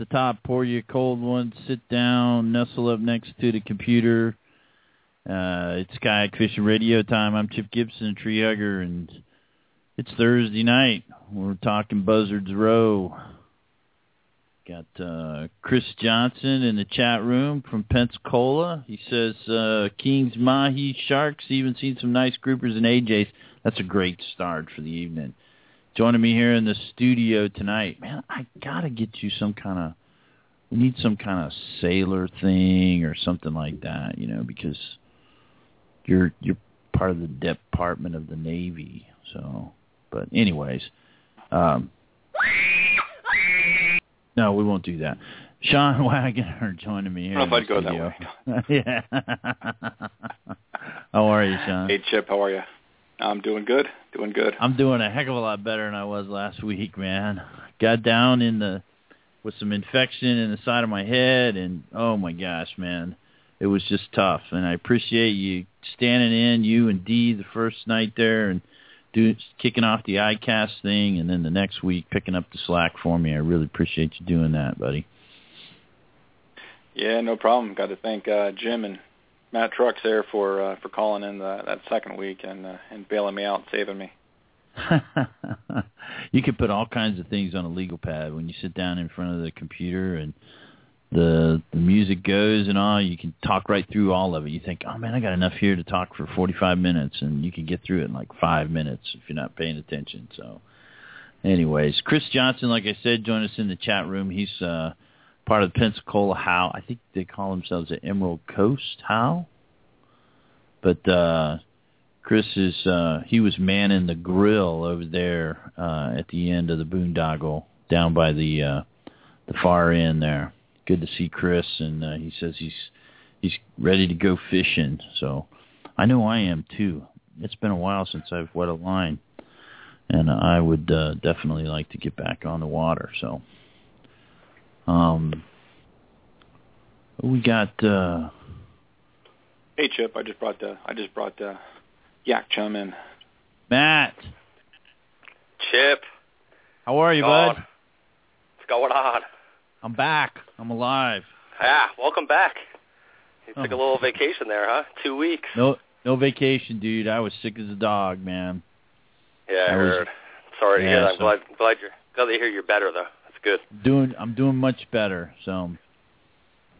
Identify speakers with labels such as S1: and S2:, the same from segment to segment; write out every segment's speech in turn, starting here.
S1: the top, pour you a cold one, sit down, nestle up next to the computer. Uh, it's Kayak Fishing Radio time. I'm Chip Gibson, tree hugger, and it's Thursday night. We're talking Buzzards Row. Got uh, Chris Johnson in the chat room from Pensacola. He says uh, Kings, Mahi, Sharks, even seen some nice groupers and AJs. That's a great start for the evening. Joining me here in the studio tonight, man, I gotta get you some kind of. We need some kind of sailor thing or something like that, you know, because you're you're part of the department of the Navy. So, but anyways, um, no, we won't do that. Sean Wagner joining me here.
S2: I don't know if I'd go that
S1: studio. yeah. how are you, Sean?
S2: Hey Chip, how are you? I'm doing good. Doing good.
S1: I'm doing a heck of a lot better than I was last week, man. Got down in the with some infection in the side of my head, and oh my gosh, man, it was just tough. And I appreciate you standing in, you and Dee, the first night there, and do kicking off the ICAST thing, and then the next week picking up the slack for me. I really appreciate you doing that, buddy.
S2: Yeah, no problem. Got to thank uh, Jim and Matt Trucks there for uh, for calling in the, that second week and uh, and bailing me out, saving me.
S1: you can put all kinds of things on a legal pad. When you sit down in front of the computer and the the music goes and all you can talk right through all of it. You think oh man i got enough here to talk for 45 minutes and you can get through it in like five minutes if you're not paying attention. So anyways chris johnson like i said join us in the chat room. He's uh part of the pensacola HOW i think they call themselves the emerald coast HOW but uh Chris is uh he was manning the grill over there uh at the end of the boondoggle down by the uh the far end there. Good to see Chris and uh, he says he's he's ready to go fishing. So I know I am too. It's been a while since I've wet a line and I would uh definitely like to get back on the water. So um we got uh
S2: Hey Chip, I just brought uh, I just brought uh, Yak Chum in.
S1: Matt.
S3: Chip.
S1: How are you,
S3: God.
S1: bud?
S3: What's going on?
S1: I'm back. I'm alive.
S3: Yeah, welcome back. You took
S1: Oh.
S3: a little vacation there, huh? Two weeks.
S1: No no vacation, dude. I was sick as a dog, man.
S3: Yeah, I
S1: I was-
S3: Sorry to hear that. I'm
S1: so-
S3: glad glad you're glad to hear you're better though. That's good.
S1: Doing I'm doing much better. So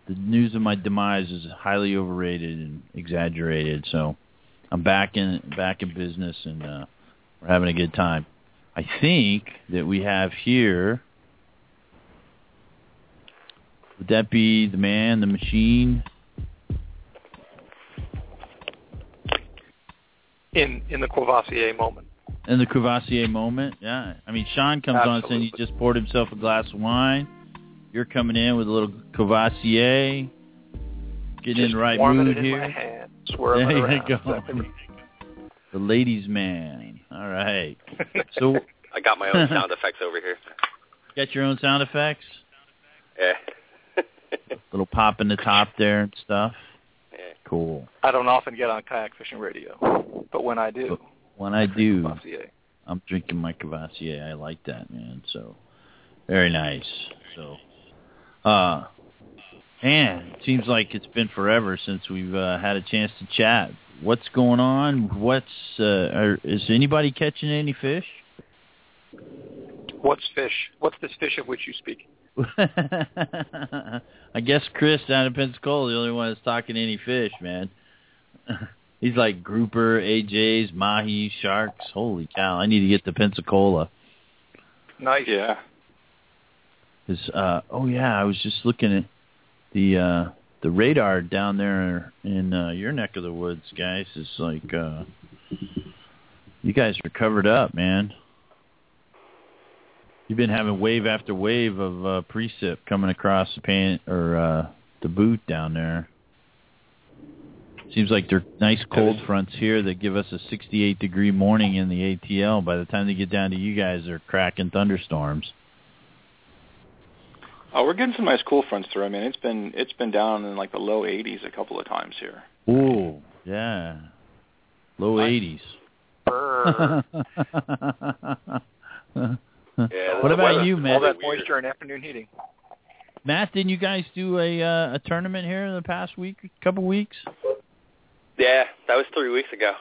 S1: the news of my demise is highly overrated and exaggerated. So I'm back in back in business and uh we're having a good time. I think that we have here would that be the man, the machine?
S4: in in the Courvoisier moment.
S1: In the Courvoisier moment, yeah. I mean, Sean comes on saying he just poured himself a glass of wine. You're coming in with a little Courvoisier, getting in the right mood here.
S4: My hand, swirling
S1: There you go. The ladies' man. All right. So,
S3: I got my own sound effects over here.
S1: got your own sound effects?
S3: Yeah.
S1: Little pop in the top there and stuff.
S3: yeah.
S1: Cool.
S4: I don't often get on kayak fishing radio, but when I do,
S1: When I do,
S4: Courvoisier.
S1: I'm drinking my Courvoisier. I like that, man. So very nice. So uh man, it seems like it's been forever since we've uh, had a chance to chat. What's going on? What's uh are, is anybody catching any fish?
S4: What's fish? What's this fish of which you speak?
S1: I guess Chris down in Pensacola, the only one that's talking any fish, man. He's like grouper, AJs, mahi, sharks. Holy cow! I need to get to Pensacola.
S4: Nice.
S2: Yeah.
S1: Is uh oh yeah, I was just looking at the uh the radar down there in uh your neck of the woods, guys. Is like uh you guys are covered up, man. You've been having wave after wave of uh precip coming across the pan or uh the boot down there. Seems like they're nice cold fronts here that give us a 68 degree morning in the ATL. By the time they get down to you guys, they're cracking thunderstorms.
S2: Oh, we're getting some nice cool fronts through. I mean, it's been it's been down in like the low 80s a couple of times here.
S1: Ooh, yeah. Low
S2: Nice.
S1: eighties.
S3: Yeah,
S1: what about
S3: weather's
S1: you,
S4: All
S1: Matt?
S4: that
S3: weird.
S4: moisture and afternoon heating.
S1: Matt, didn't you guys do a uh, a tournament here in the past week, couple weeks?
S3: Yeah, that was three weeks ago.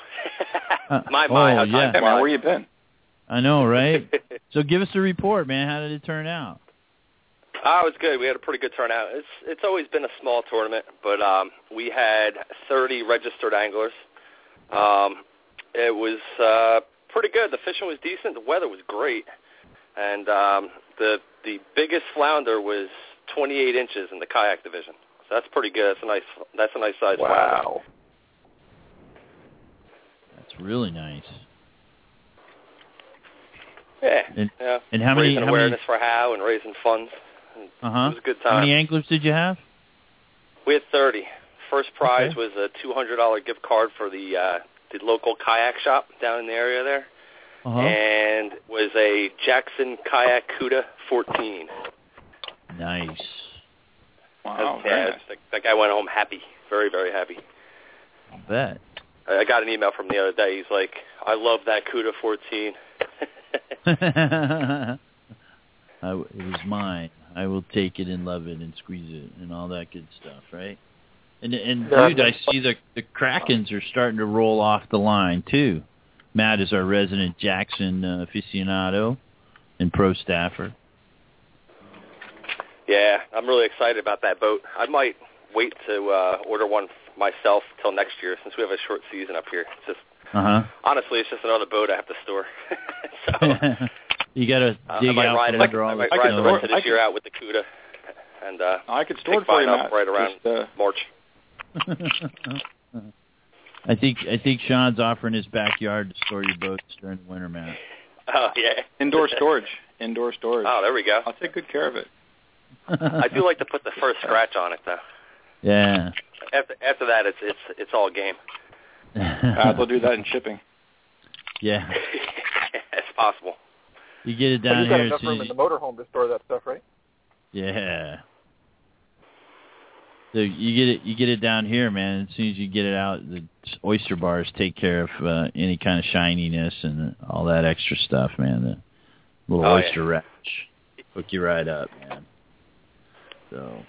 S1: Uh,
S3: my my,
S1: oh,
S3: how
S1: yeah.
S3: time
S2: Hey man, where
S3: flies.
S2: you been?
S1: I know, right? so give us a report, man. How did it turn out?
S3: Ah, it was good. We had a pretty good turnout. It's it's always been a small tournament, but um, we had 30 registered anglers. Um, it was uh, pretty good. The fishing was decent. The weather was great, and um, the the biggest flounder was 28 inches in the kayak division. So that's pretty good. That's a nice that's a nice size flounder.
S4: Wow.
S1: That's really nice.
S3: Yeah.
S1: And-
S3: yeah.
S1: and how many-
S3: raising
S1: how many-
S3: awareness for how and raising funds.
S1: Uh huh.
S3: It was a good time.
S1: How many anglers did you have?
S3: We had 30. First prize
S1: Okay.
S3: was a $200 gift card for the uh, the local kayak shop down in the area there,
S1: Uh huh.
S3: and was a Jackson Kayak Cuda 14.
S1: Nice.
S2: Wow,
S3: yeah,
S2: very nice.
S3: that, that guy went home happy, very very happy.
S1: I bet.
S3: I I got an email from the other day. He's like, "I love that Cuda 14."
S1: I w it was mine. I will take it and love it and squeeze it and all that good stuff, right? And and
S4: Yeah.
S1: dude, I see the the Krakens are starting to roll off the line too. Matt is our resident Jackson uh, aficionado and pro staffer.
S3: yeah, I'm really excited about that boat. I might wait to uh, order one myself till next year since we have a short season up here. It's just
S1: Uh
S3: honestly, it's just another boat I have to store. so.
S1: huh. you got to
S3: Uh,
S1: dig
S3: I might
S1: out
S3: ride
S1: from
S3: it.
S1: under all
S3: I
S1: the
S3: might
S2: I
S3: ride
S2: could
S3: the
S1: snow.
S3: rest of this year out with the CUDA, and uh,
S2: I could store it for you,
S3: up
S2: Matt.
S3: right around-
S2: Just, uh,
S3: March.
S1: I think I think Sean's offering his backyard to store your boats during the winter, man.
S3: Oh yeah.
S2: indoor storage. Indoor storage.
S3: Oh, there we go.
S2: I'll take good care of it.
S3: I do like to put the first scratch on it though.
S1: Yeah.
S3: After after that, it's it's it's all game.
S2: Uh, they'll do that in shipping.
S1: yeah.
S3: it's possible.
S1: You get it down
S4: you've got
S1: here
S4: enough room in
S1: you,
S4: the motorhome to store that stuff, right?
S1: Yeah. So you get it, you get it down here, man. As soon as you get it out, the oyster bars take care of uh, any kind of shininess and all that extra stuff, man. The little
S3: Oh, yeah.
S1: oyster wrench hook you right up, man. So,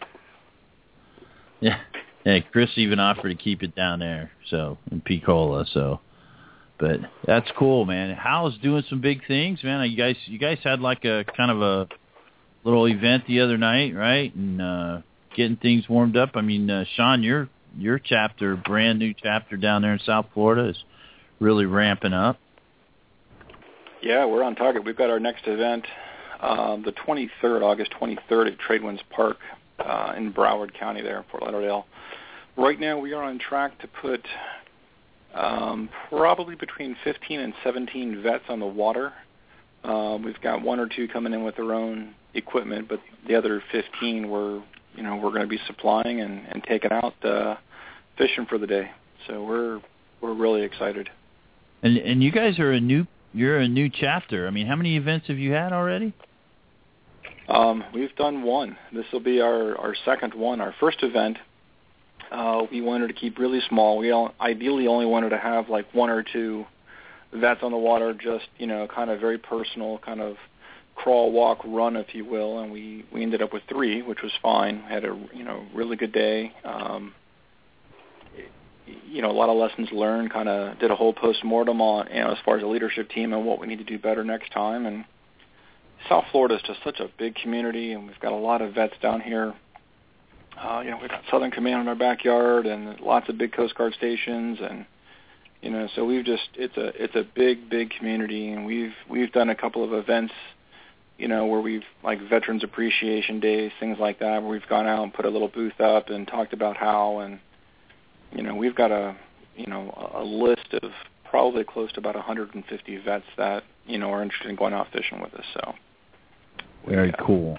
S1: yeah, yeah. Chris even offered to keep it down there, so in Picola. So, but that's cool, man. HOW's doing some big things, man. You guys, you guys had like a kind of a little event the other night, right? And uh getting things warmed up. I mean, uh, Sean, your your chapter, brand new chapter down there in South Florida, is really ramping up.
S2: Yeah, we're on target. We've got our next event um, the 23rd, August 23rd at Tradewinds Park uh, in Broward County there in Fort Lauderdale. Right now we are on track to put um, probably between 15 and 17 vets on the water. Uh, we've got one or two coming in with their own equipment, but the other 15 we're you know we're going to be supplying and, and taking out uh, fishing for the day. So we're we're really excited.
S1: And and you guys are a new you're a new chapter. I mean, how many events have you had already?
S2: Um, we've done one. This will be our, our second one. Our first event, uh, we wanted to keep really small. We all, ideally only wanted to have like one or two vets on the water, just you know, kind of very personal, kind of crawl, walk, run, if you will. And we we ended up with three, which was fine. Had a you know really good day. Um, you know, a lot of lessons learned. Kind of did a whole post mortem on you know as far as the leadership team and what we need to do better next time and South Florida is just such a big community, and we've got a lot of vets down here. Uh, you know, we've got Southern Command in our backyard, and lots of big Coast Guard stations, and you know, so we've just it's a it's a big big community, and we've we've done a couple of events, you know, where we've like Veterans Appreciation Days, things like that, where we've gone out and put a little booth up and talked about HOW, and you know, we've got a you know a list of probably close to about 150 vets that you know are interested in going out fishing with us. So.
S1: Very
S2: Yeah.
S1: cool.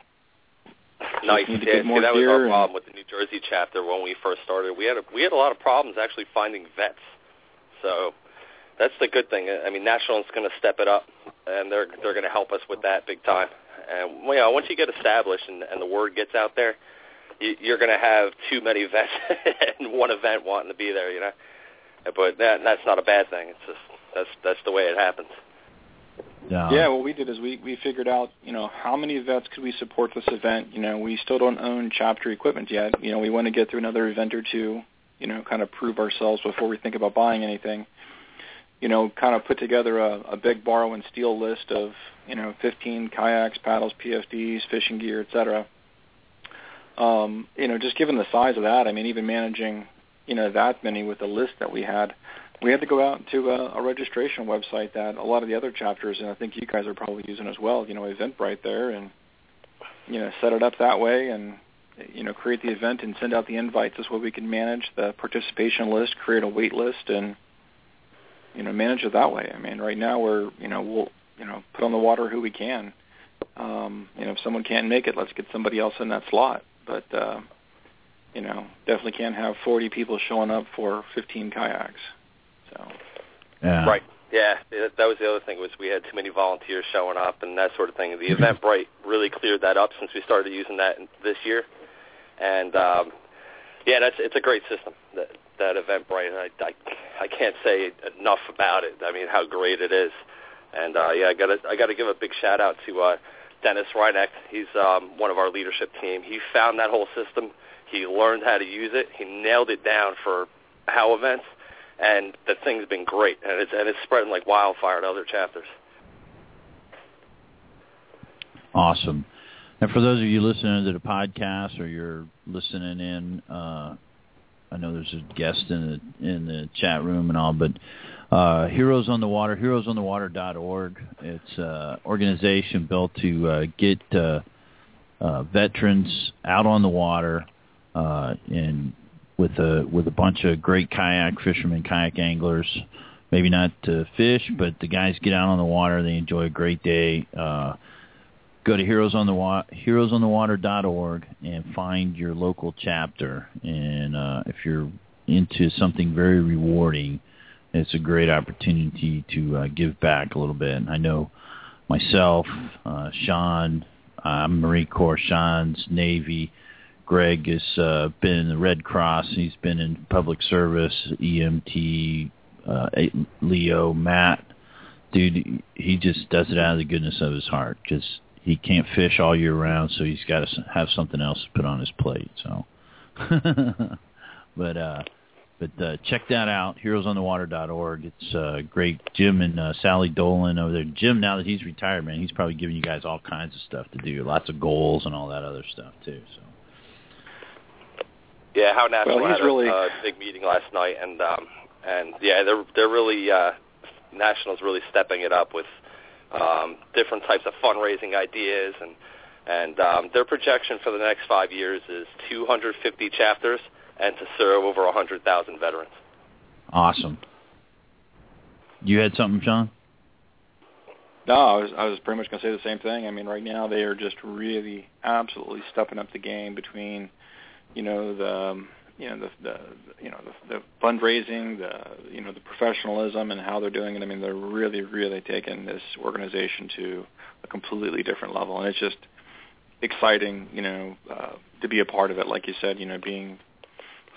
S3: Nice.
S2: need to
S3: Yeah,
S2: get more
S3: see, that was our problem with the New Jersey chapter when we first started. We had a, we had a lot of problems actually finding vets. So that's the good thing. I mean, National's going to step it up, and they're they're going to help us with that big time. And well, yeah, once you get established and, and the word gets out there, you, you're going to have too many vets in one event wanting to be there. You know, but that that's not a bad thing. It's just that's that's the way it happens.
S2: Yeah. yeah, what we did is we we figured out, you know, how many vets could we support this event. You know, we still don't own chapter equipment yet. You know, we want to get through another event or two. You know, kind of prove ourselves before we think about buying anything. You know, kind of put together a, a big borrow and steal list of you know 15 kayaks, paddles, PFDs, fishing gear, etc. Um, you know, just given the size of that, I mean, even managing you know that many with the list that we had we had to go out to a, a registration website that a lot of the other chapters, and I think you guys are probably using as well. You know, Eventbrite there, and you know, set it up that way, and you know, create the event and send out the invites. This way, we can manage the participation list, create a wait list, and you know, manage it that way. I mean, right now we're you know we'll you know put on the water who we can. Um, you know, if someone can't make it, let's get somebody else in that slot. But uh, you know, definitely can't have 40 people showing up for 15 kayaks. So.
S1: Yeah.
S3: Right. Yeah, that was the other thing was we had too many volunteers showing up and that sort of thing. The Eventbrite really cleared that up since we started using that this year, and um, yeah, that's it's a great system. That that Eventbrite, I, I I can't say enough about it. I mean, how great it is, and uh, yeah, I got to I got to give a big shout out to uh, Dennis Reineck. He's um, one of our leadership team. He found that whole system. He learned how to use it. He nailed it down for how events and the thing's been great, and it's and it's spreading like wildfire to other chapters.
S1: Awesome. And for those of you listening to the podcast or you're listening in, uh, I know there's a guest in the in the chat room and all, but uh, Heroes on the Water, heroesonthewater.org. It's an organization built to uh, get uh, uh, veterans out on the water uh, and with a with a bunch of great kayak fishermen, kayak anglers. Maybe not to fish, but the guys get out on the water. They enjoy a great day. Uh, go to heroes on the wa- heroesonthewater.org and find your local chapter. And uh, if you're into something very rewarding, it's a great opportunity to uh, give back a little bit. And I know myself, uh, Sean, I'm Marine Corps, Sean's Navy. Greg has uh, been in the Red Cross. He's been in public service, EMT, uh, Leo, Matt. Dude, he just does it out of the goodness of his heart because he can't fish all year round, so he's got to have something else to put on his plate. So, but uh, but uh, check that out, heroesonthewater.org. It's uh, great. Jim and uh, Sally Dolan over there. Jim, now that he's retired, man, he's probably giving you guys all kinds of stuff to do, lots of goals and all that other stuff too. So.
S3: Yeah, HOW National
S2: well,
S3: had a
S2: really...
S3: uh, big meeting last night, and um, and yeah, they're they're really uh, National's really stepping it up with um, different types of fundraising ideas, and and um, their projection for the next five years is 250 chapters and to serve over 100,000 veterans.
S1: Awesome. You had something, Sean?
S2: No, I was I was pretty much going to say the same thing. I mean, right now they are just really absolutely stepping up the game between you know the you know the, the you know the, the fundraising, the you know the professionalism and how they're doing it. I mean, they're really really taking this organization to a completely different level, and it's just exciting, you know, uh, to be a part of it. Like you said, you know, being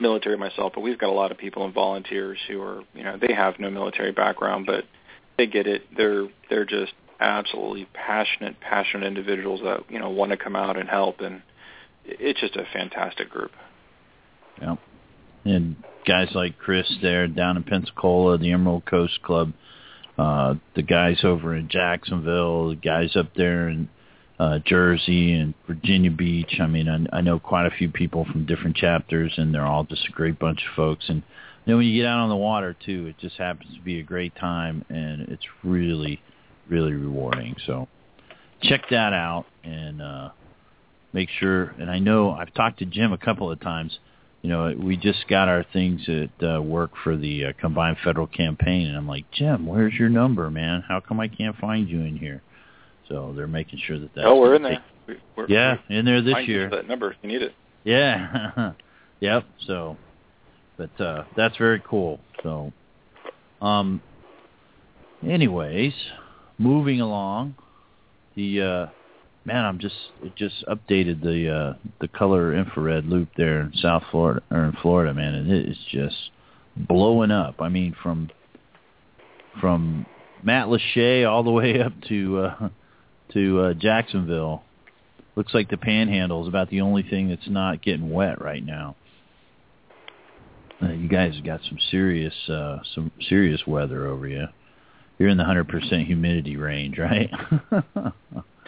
S2: military myself, but we've got a lot of people and volunteers who are, you know, they have no military background, but they get it. They're they're just absolutely passionate, passionate individuals that you know want to come out and help and it's just a fantastic group.
S1: Yeah, and guys like Chris there down in Pensacola, the Emerald Coast Club, uh, the guys over in Jacksonville, the guys up there in uh, Jersey and Virginia Beach. I mean, I, I know quite a few people from different chapters, and they're all just a great bunch of folks. And you know, when you get out on the water too, it just happens to be a great time, and it's really, really rewarding. So check that out, and uh, make sure. And I know I've talked to Jim a couple of times. You know, we just got our things at uh, work for the uh, combined federal campaign, and I'm like, Jim, where's your number, man? How come I can't find you in here? So they're making sure that that's.
S2: Oh, we're in there. We're,
S1: yeah,
S2: we're,
S1: in there this year.
S2: That number if you need it.
S1: Yeah. yep. So, but uh, that's very cool. So, um. Anyways, moving along, the uh, man, I'm just it just updated the uh the color infrared loop there in South Florida or in Florida, man, and it is just blowing up. I mean, from from Matlacha all the way up to uh, to uh, Jacksonville. Looks like the Panhandle is about the only thing that's not getting wet right now. Uh, you guys got some serious uh, some serious weather over you. You're in the hundred percent humidity range, right?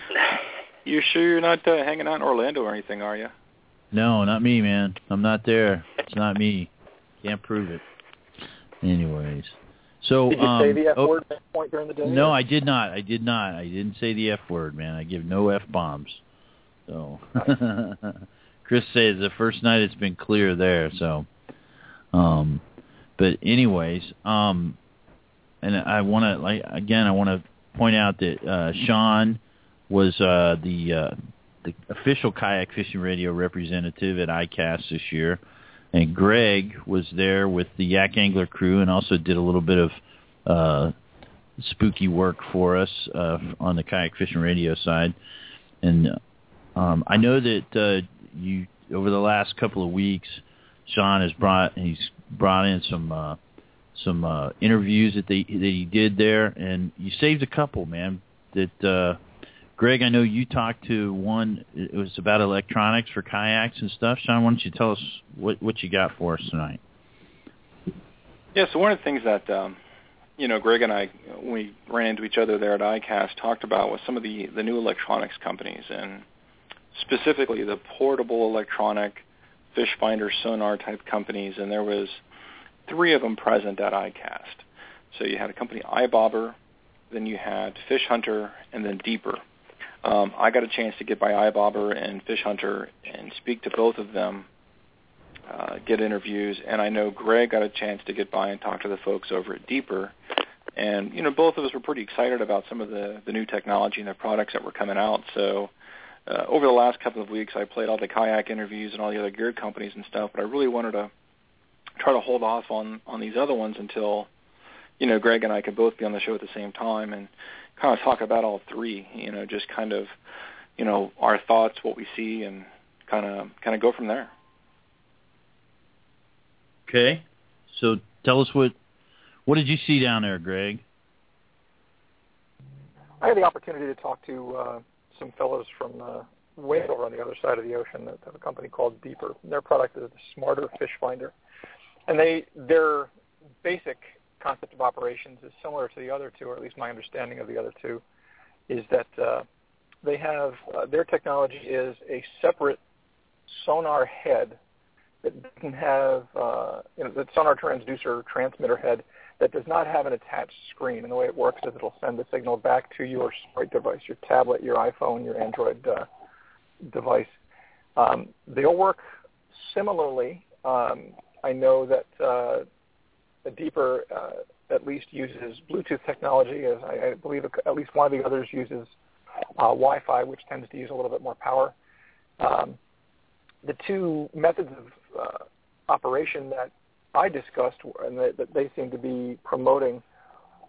S2: you sure you're not uh, hanging out in Orlando or anything, are you?
S1: No, not me, man. I'm not there. It's not me. Can't prove it. Anyways, so
S5: did you
S1: um,
S5: say the F
S1: oh,
S5: word at point during the day?
S1: No, I did not. I did not. I didn't say the F word, man. I give no F bombs. So Chris says the first night it's been clear there. So, um, but anyways, um, and I want to like again, I want to point out that uh, Sean was uh, the uh, the official kayak fishing radio representative at ICAST this year, and Greg was there with the Yak Angler crew and also did a little bit of uh, spooky work for us uh, on the kayak fishing radio side, and um, I know that uh, you over the last couple of weeks, Sean has brought he's brought in some uh, some uh, interviews that they that he did there, and you saved a couple, man. That uh, Greg, I know you talked to one. It was about electronics for kayaks and stuff. Sean, why don't you tell us what what you got for us tonight?
S2: Yeah, so one of the things that um, you know, Greg and I, when we ran into each other there at ICAST, talked about was some of the the new electronics companies and specifically the portable electronic fish finder sonar type companies, and there was three of them present at ICAST. So you had a company iBobber, then you had Fish Hunter, and then Deeper. Um, I got a chance to get by iBobber and Fish Hunter and speak to both of them, uh, get interviews, and I know Greg got a chance to get by and talk to the folks over at Deeper. And you know, both of us were pretty excited about some of the the new technology and the products that were coming out. So uh, over the last couple of weeks, I played all the kayak interviews and all the other gear companies and stuff, but I really wanted to try to hold off on on these other ones until you know Greg and I could both be on the show at the same time and kind of talk about all three. You know, just kind of you know our thoughts, what we see, and kind of kind of go from there.
S1: Okay, so tell us what what did you see down there, Greg?
S5: I had the opportunity to talk to uh, some fellows from uh, way over on the other side of the ocean that have a company called Deeper. Their product is the Smarter Fish Finder, and they their basic concept of operations is similar to the other two, or at least my understanding of the other two, is that uh, they have uh, their technology is a separate sonar head that doesn't have uh, you know the sonar transducer transmitter head that does not have an attached screen. And the way it works is it'll send the signal back to your smart device, your tablet, your iPhone, your Android uh, device. Um, they'll work similarly. Um, I know that uh, deeper uh, at least uses Bluetooth technology, as I, I believe at least one of the others uses uh, Wi-Fi, which tends to use a little bit more power. Um, the two methods of uh, operation that I discussed and that, that they seem to be promoting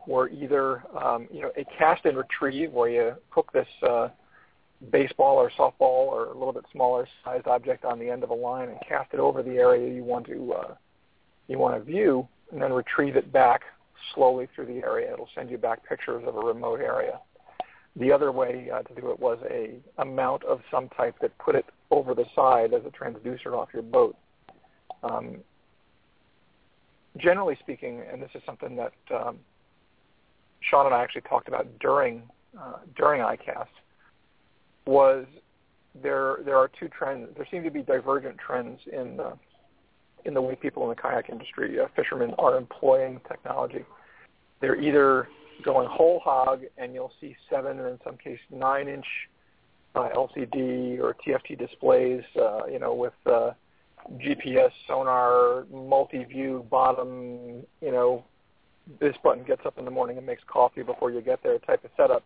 S5: were either um, you know a cast and retrieve where you hook this uh, baseball or softball or a little bit smaller sized object on the end of a line and cast it over the area you want to uh, you want to view and then retrieve it back slowly through the area. It'll send you back pictures of a remote area. The other way uh, to do it was a, a mount of some type that put it over the side as a transducer off your boat. Um, generally speaking, and this is something that um, Sean and I actually talked about during uh, during ICAST, was there there are two trends. There seem to be divergent trends in the in the way people in the kayak industry, uh, fishermen, are employing technology. They're either going whole hog, and you'll see seven, and in some cases nine inch uh, LCD or TFT displays, uh, you know, with uh, GPS, sonar, multi-view, bottom, you know, this button gets up in the morning and makes coffee before you get there type of setups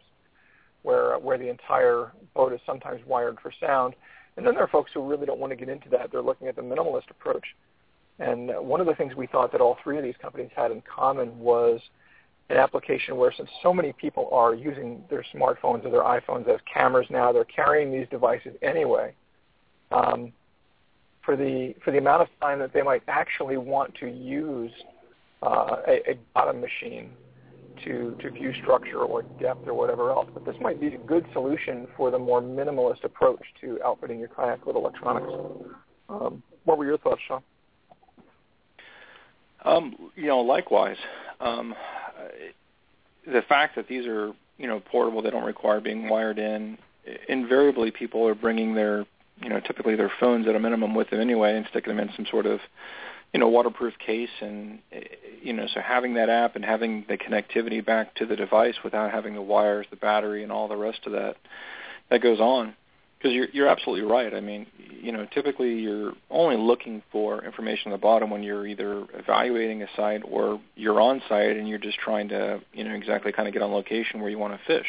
S5: where where the entire boat is sometimes wired for sound. And then there are folks who really don't want to get into that. They're looking at the minimalist approach. And one of the things we thought that all three of these companies had in common was an application where since so many people are using their smartphones or their iPhones as cameras now, they're carrying these devices anyway. Um, for the for the amount of time that they might actually want to use uh, a, a bottom machine, to, to view structure or depth or whatever else. But this might be a good solution for the more minimalist approach to outfitting your kayak with electronics. Um, what were your thoughts, Sean?
S2: Um, you know, likewise, um, the fact that these are you know portable, they don't require being wired in. Invariably, people are bringing their you know typically their phones at a minimum with them anyway, and sticking them in some sort of you know waterproof case, and you know so having that app and having the connectivity back to the device without having the wires, the battery, and all the rest of that that goes on because you're you're absolutely right. I mean, you know, typically you're only looking for information on the bottom when you're either evaluating a site or you're on site and you're just trying to, you know, exactly kind of get on location where you want to fish.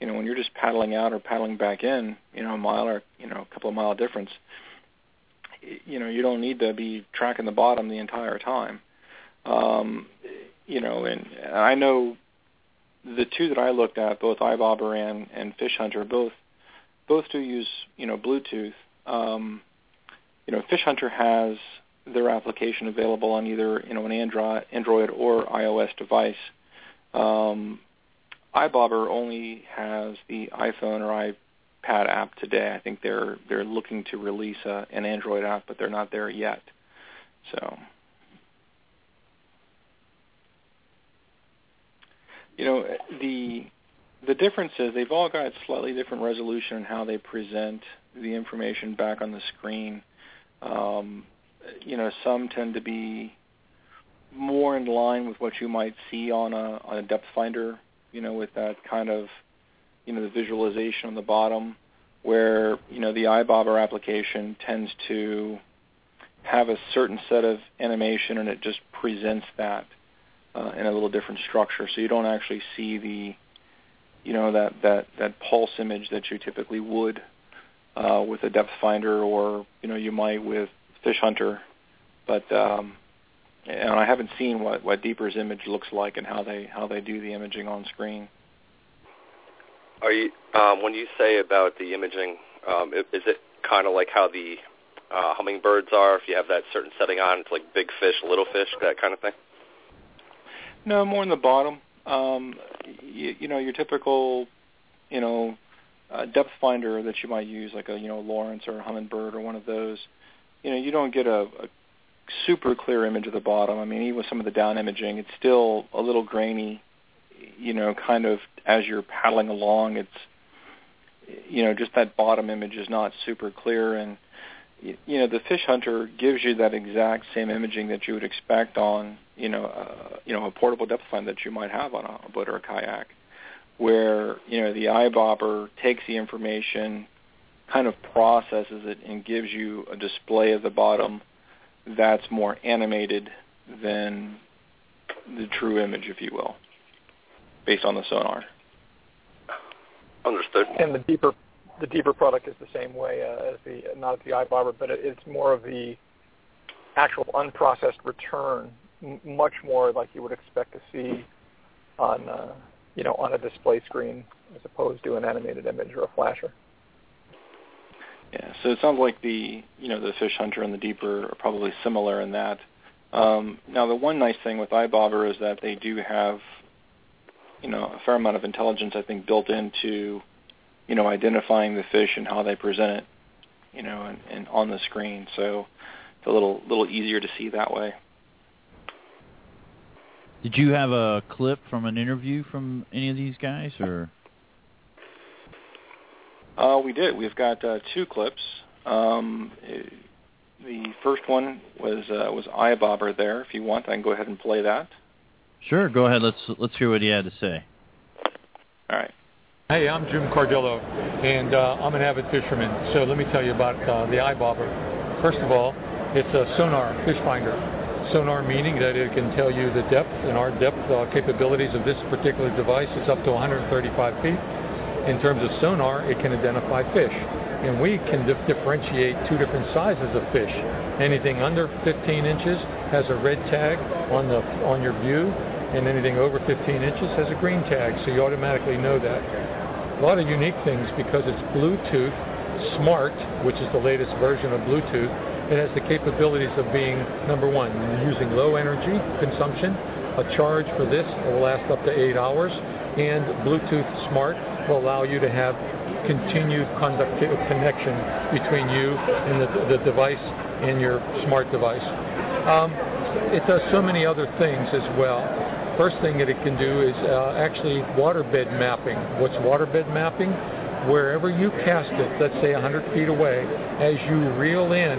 S2: You know, when you're just paddling out or paddling back in, you know, a mile or you know a couple of mile difference, you know, you don't need to be tracking the bottom the entire time. Um, you know, and I know the two that I looked at, both iBobber and and Fish Hunter, both both do use you know Bluetooth. Um, you know, Fish Hunter has their application available on either you know an Android Android or iOS device. Um, iBobber only has the iPhone or iPad app today. I think they're they're looking to release a, an Android app, but they're not there yet. So. You know the the difference is they've all got slightly different resolution in how they present the information back on the screen. Um, you know, some tend to be more in line with what you might see on a on a depth finder. You know, with that kind of you know the visualization on the bottom, where you know the iBobber application tends to have a certain set of animation and it just presents that uh, in a little different structure, so you don't actually see the you know that that that pulse image that you typically would uh, with a depth finder, or you know you might with Fish Hunter, but um, and I haven't seen what what Deeper's image looks like and how they how they do the imaging on screen.
S3: Are you um, when you say about the imaging? Um, is it kind of like how the uh, Humminbirds are? If you have that certain setting on, it's like big fish, little fish, that kind of thing.
S2: No, more in the bottom um, you, you know your typical, you know, uh, depth finder that you might use, like a you know Lowrance or a Humminbird or one of those. You know, you don't get a, a super clear image of the bottom. I mean, even with some of the down imaging, it's still a little grainy. You know, kind of as you're paddling along, it's you know just that bottom image is not super clear and you know the fish hunter gives you that exact same imaging that you would expect on you know uh, you know a portable depth finder that you might have on a boat or a kayak where you know the iBobber takes the information kind of processes it and gives you a display of the bottom that's more animated than the true image if you will based on the sonar.
S3: Understood.
S5: And the deeper the deeper product is the same way uh, as the not the iBobber, but it, it's more of the actual unprocessed return, much more like you would expect to see on uh, you know on a display screen as opposed to an animated image or a flasher.
S2: Yeah, so it sounds like the you know the fish hunter and the deeper are probably similar in that. Um, now the one nice thing with iBobber is that they do have you know a fair amount of intelligence I think built into you know, identifying the fish and how they present it, you know, and, and on the screen. So it's a little little easier to see that way.
S1: Did you have a clip from an interview from any of these guys, or?
S2: Uh, we did. We've got uh, two clips. Um, the first one was uh, was iBobber there. If you want, I can go ahead and play that.
S1: Sure, go ahead. Let's let's hear what he had to say.
S2: All right.
S6: Hey, I'm Jim Cardillo, and uh, I'm an avid fisherman. So let me tell you about uh, the iBobber. First of all, it's a sonar fish finder. Sonar meaning that it can tell you the depth, and our depth uh, capabilities of this particular device is up to 135 feet. In terms of sonar, it can identify fish, and we can dif- differentiate two different sizes of fish. Anything under 15 inches has a red tag on the on your view, and anything over 15 inches has a green tag, so you automatically know that a lot of unique things because it's Bluetooth Smart, which is the latest version of Bluetooth. It has the capabilities of being number one, using low energy consumption, a charge for this will last up to eight hours, and Bluetooth Smart will allow you to have continued connection between you and the, the device and your smart device. Um, it does so many other things as well. First thing that it can do is uh, actually waterbed mapping. What's waterbed mapping? Wherever you cast it, let's say 100 feet away, as you reel in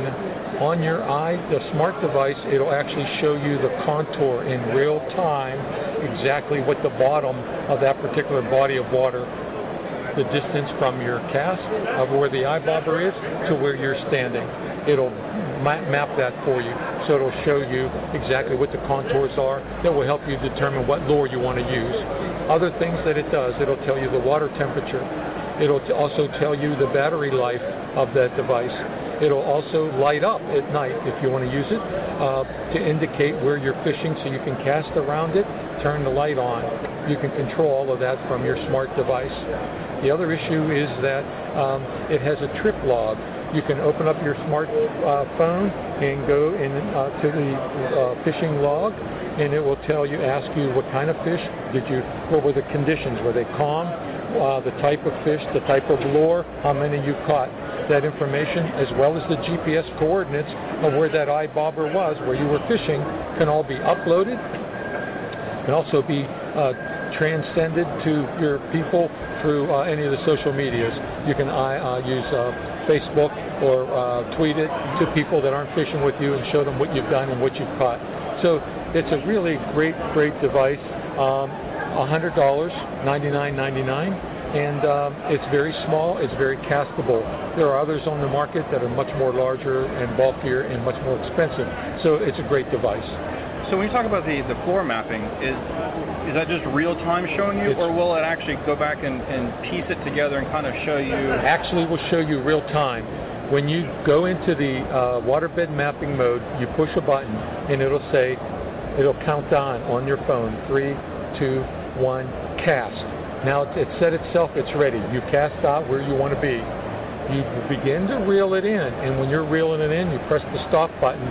S6: on your eye, the smart device, it'll actually show you the contour in real time, exactly what the bottom of that particular body of water the distance from your cast of where the iBobber is to where you're standing. It'll map that for you. So it'll show you exactly what the contours are that will help you determine what lure you want to use. Other things that it does, it'll tell you the water temperature. It'll also tell you the battery life of that device. It'll also light up at night if you want to use it uh, to indicate where you're fishing so you can cast around it, turn the light on. You can control all of that from your smart device. The other issue is that um, it has a trip log you can open up your smart uh, phone and go in uh, to the uh, fishing log, and it will tell you, ask you what kind of fish did you, what were the conditions? Were they calm? Uh, the type of fish, the type of lure, how many you caught. That information, as well as the GPS coordinates of where that iBobber was, where you were fishing, can all be uploaded. Can also be uh, transcended to your people through uh, any of the social medias. You can uh, use Facebook or uh, tweet it to people that aren't fishing with you and show them what you've done and what you've caught. So it's a really great, great device. Um, $100, $99.99, and um, it's very small. It's very castable. There are others on the market that are much more larger and bulkier and much more expensive. So it's a great device.
S7: So when you talk about the, the floor mapping, is is that just real time showing you,
S6: It's-
S7: or will it actually go back and, and piece it together and kind of show you?
S6: actually will show you real time. When you go into the uh, waterbed mapping mode, you push a button and it'll say, it'll count down on your phone, three, two, one, cast. Now it, it said itself, it's ready. You cast out where you want to be. You begin to reel it in, and when you're reeling it in, you press the stop button.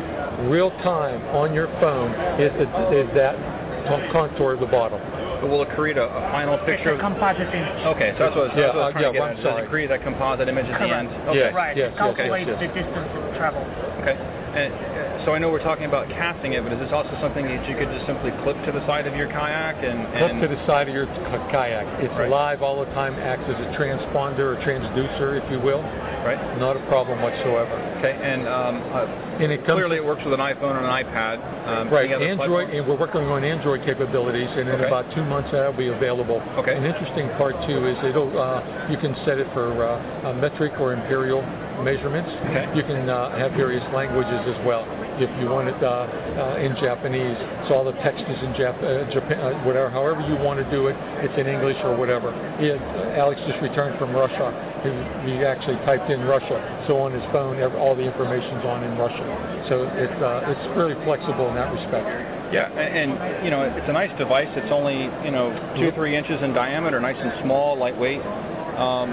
S6: Real time on your phone is, is that contour of the bottom.
S7: But will it create a, a final
S8: It's
S7: picture?
S8: a composite image.
S7: okay, so that's what, that's
S6: Yeah,
S7: what I was
S6: uh, yeah,
S7: to get
S6: I'm
S7: at. Does it create that composite image at the end? Okay.
S6: Yeah.
S8: Right.
S6: yes,
S8: it calculates
S6: yes, yes.
S8: the distance of travel.
S7: Okay. And, uh, so I know we're talking about casting it, but is this also something that you could just simply clip to the side of your kayak and, and
S6: to the side of your kayak. It's
S7: Right.
S6: live all the time, acts as a transponder or transducer, if you will.
S7: right?
S6: Not a problem whatsoever.
S7: Okay, and um, uh,
S6: And it
S7: clearly it works with an iPhone and an iPad. Um,
S6: Right, Android,
S7: platforms?
S6: and we're working on Android capabilities, and in
S7: Okay.
S6: about two months that'll be available.
S7: Okay.
S6: An interesting part too is it'll uh, you can set it for uh, metric or imperial measurements.
S7: Okay.
S6: You can uh, have various languages as well. If you want it uh, uh, in Japanese, so all the text is in Jap- uh, Japan, uh, whatever. However you want to do it, it's in English or whatever. Uh, Alex just returned from Russia. He, he actually typed in Russia, so on his phone, ev- all the information's on in Russian. So it's uh, it's really flexible in that respect.
S7: Yeah, and, and you know it's a nice device. It's only you know two three inches in diameter, nice and small, lightweight. Um,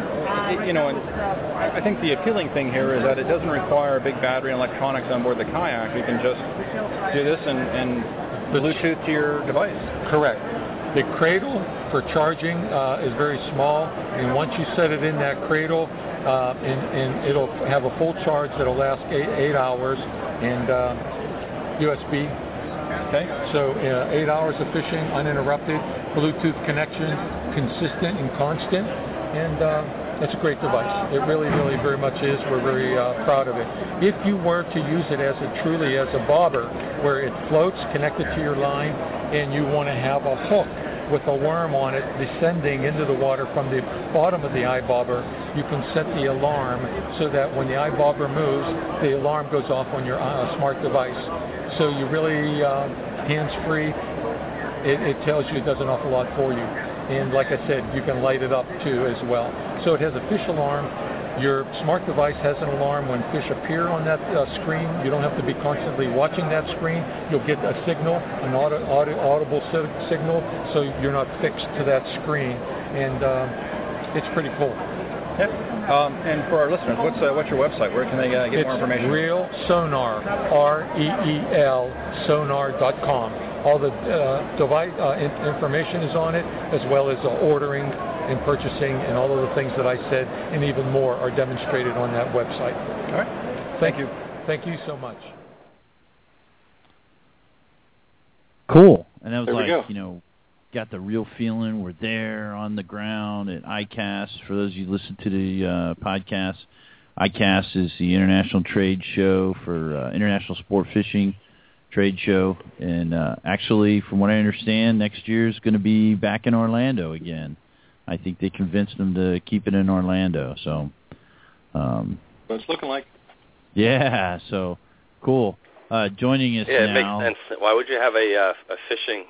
S7: it- you know, and I think the appealing thing here is that it doesn't require a big battery and electronics on board the kayak. You can just do this and, and Bluetooth to your device.
S6: Correct. The cradle for charging uh, is very small, and once you set it in that cradle, uh, and, and it'll have a full charge that'll last eight, eight hours, and uh, USB. Okay, so uh, eight hours of fishing uninterrupted, Bluetooth connection, consistent and constant, and uh, it's a great device. It really, really, very much is. We're very uh, proud of it. If you were to use it as a truly as a bobber, where it floats connected to your line, and you want to have a hook with a worm on it descending into the water from the bottom of the iBobber, you can set the alarm so that when the iBobber moves, the alarm goes off on your uh, smart device. So you really uh, hands-free. It, it tells you it does an awful lot for you. And like I said, you can light it up too as well. So it has a fish alarm. Your smart device has an alarm when fish appear on that uh, screen. You don't have to be constantly watching that screen. You'll get a signal, an audible si- signal, so you're not fixed to that screen. And uh, it's pretty cool.
S7: Yep. Um, and for our listeners, what's uh, what's your website? Where can they uh, get
S6: it's
S7: more information?
S6: Real Sonar, R E E L, sonar.com. All the uh, device uh, in- information is on it, as well as uh, ordering and purchasing and all of the things that I said, and even more are demonstrated on that website.
S7: All right.
S6: Thank you. Thank you so much.
S1: Cool. And that was
S2: There
S1: like, you know, got the real feeling. We're there on the ground at ICAST. For those of you who listen to the uh, podcast, ICAST is the international trade show for uh, international sport fishing trade show. And uh, actually, from what I understand, next year is going to be back in Orlando again. I think they convinced them to keep it in Orlando. So, um,
S2: But it's looking like
S1: yeah, so cool. Uh, joining us
S3: Yeah, it
S1: now.
S3: makes sense. Why would you have a uh, a fishing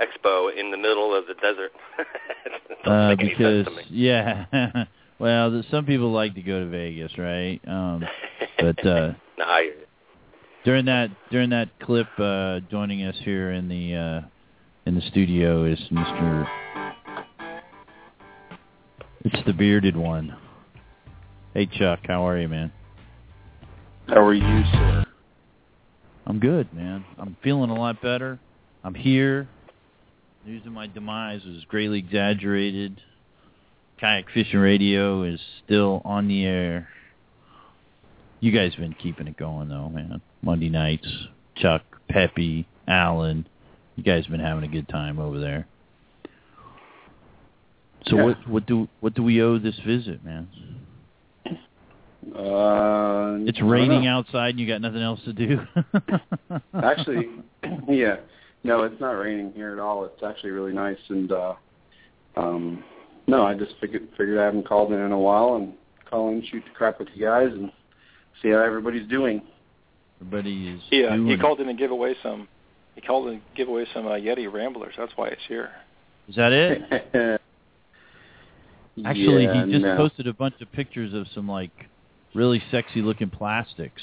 S3: expo in the middle of the desert? it
S1: Uh,
S3: make any
S1: because
S3: sense to me.
S1: yeah, well, some people like to go to Vegas, right? Um, but uh,
S3: no, I hear you.
S1: During that during that clip, uh, joining us here in the uh, in the studio is Mr. It's the bearded one. Hey Chuck, how are you, man?
S8: How are you, sir?
S1: I'm good, man. I'm feeling a lot better. I'm here. News of my demise was greatly exaggerated. Kayak Fishing Radio is still on the air. You guys have been keeping it going though, man. Monday nights, Chuck, Peppy, Alan. You guys have been having a good time over there. So
S8: Yeah.
S1: what what do what do we owe this visit, man?
S8: Uh,
S1: It's raining outside and you got nothing else to do.
S8: Actually, yeah. No, it's not raining here at all. It's actually really nice, and uh, um, no, I just figured figured I haven't called in in a while and call in, shoot the crap with you guys, and see how everybody's doing.
S1: Everybody is
S2: he uh,
S1: doing
S2: he
S1: it.
S2: called in to give away some. He called in to give away some uh, Yeti Ramblers. That's why it's here.
S1: Is that it? Actually,
S8: yeah,
S1: he just
S8: no.
S1: posted a bunch of pictures of some like really sexy looking plastics.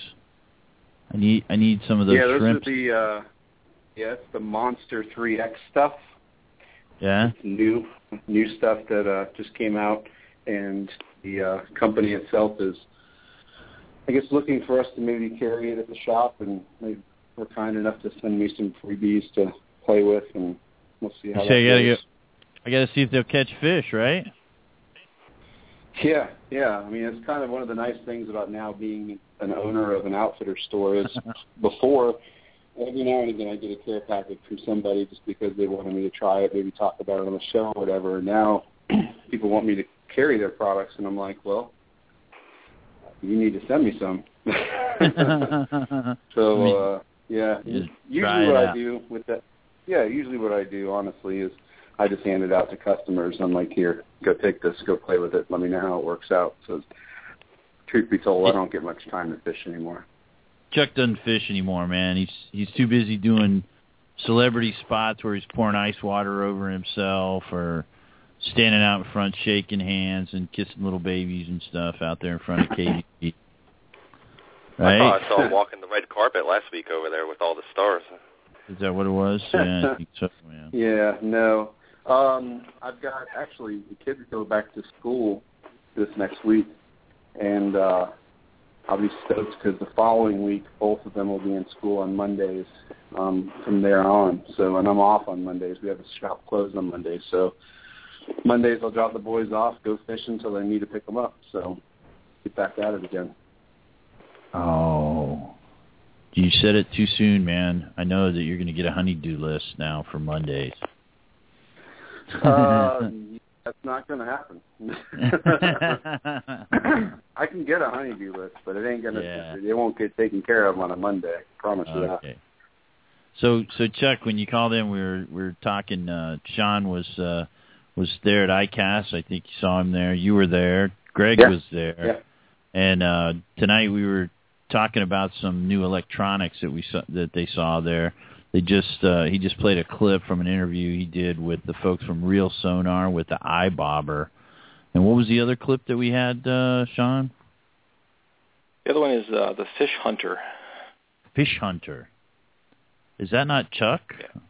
S1: I need I need some of those
S8: yeah, those
S1: shrimps.
S8: are the uh, yeah, it's the Monster 3X stuff.
S1: yeah.
S8: It's new new stuff that uh, just came out, and the uh, company itself is, I guess, looking for us to maybe carry it at the shop, and they were kind enough to send me some freebies to play with, and we'll see how
S1: You
S8: that
S1: I gotta
S8: goes.
S1: go- I got to see if they'll catch fish, right?
S8: Yeah, yeah. I mean, it's kind of one of the nice things about now being an owner of an outfitter store is before every now and again I get a care package from somebody just because they wanted me to try it, maybe talk about it on the show or whatever. And now people want me to carry their products, and I'm like, well, you need to send me some. so uh, yeah,
S1: just
S8: usually what
S1: it
S8: I do with that, yeah, usually what I do honestly is I just hand it out to customers. I'm like, here, go take this, go play with it. Let me know how it works out. So, truth be told, I don't get much time to fish anymore.
S1: Chuck doesn't fish anymore, man. He's he's too busy doing celebrity spots where he's pouring ice water over himself or standing out in front shaking hands and kissing little babies and stuff out there in front of KBC.
S3: I
S1: Right?
S3: thought I saw him walking the red carpet last week over there with all the stars.
S1: Is that what it was? Yeah, I think so. Yeah.
S8: Yeah, no. Um, I've got actually the kids go back to school this next week, and uh, I'll be stoked because the following week both of them will be in school on Mondays um, from there on. So, and I'm off on Mondays. We have the shop closed on Mondays, so Mondays I'll drop the boys off, go fishing until they need to pick them up. So, get back at it again.
S1: Oh. You said it too soon, man. I know that you're going to get a honeydew list now for Mondays.
S8: Uh, that's not going to happen. I can get a honeydew list, but it ain't gonna.
S1: Yeah.
S8: It won't get taken care of on a Monday. I promise you that.
S1: okay. So, so Chuck, when you called in, we were we were talking. Uh, Sean was uh, was there at ICAST. I think you saw him there. You were there. Greg
S8: Yeah.
S1: was there.
S8: Yeah.
S1: And uh, tonight we were talking about some new electronics that we saw, that they saw there. They just uh, he just played a clip from an interview he did with the folks from Real Sonar with the iBobber. And what was the other clip that we had, uh, Sean?
S2: The other one is uh, the Fish Hunter.
S1: Fish Hunter. Is that not Chuck?
S2: Yeah.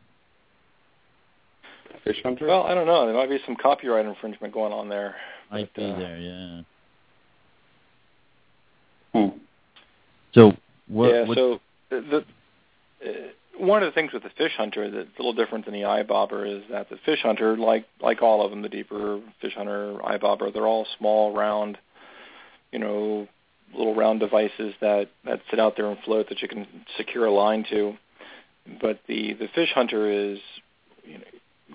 S8: Fish hunter.
S2: Well, I don't know. There might be some copyright infringement going on there.
S1: Might
S2: but,
S1: be
S2: uh,
S1: there, yeah.
S8: Hmm.
S1: So what?
S2: yeah.
S1: what
S2: So the, the uh, one of the things with the fish hunter that's a little different than the iBobber is that the fish hunter, like like all of them, the deeper fish hunter, iBobber, they're all small, round, you know, little round devices that that sit out there and float that you can secure a line to. But the the fish hunter is, you know,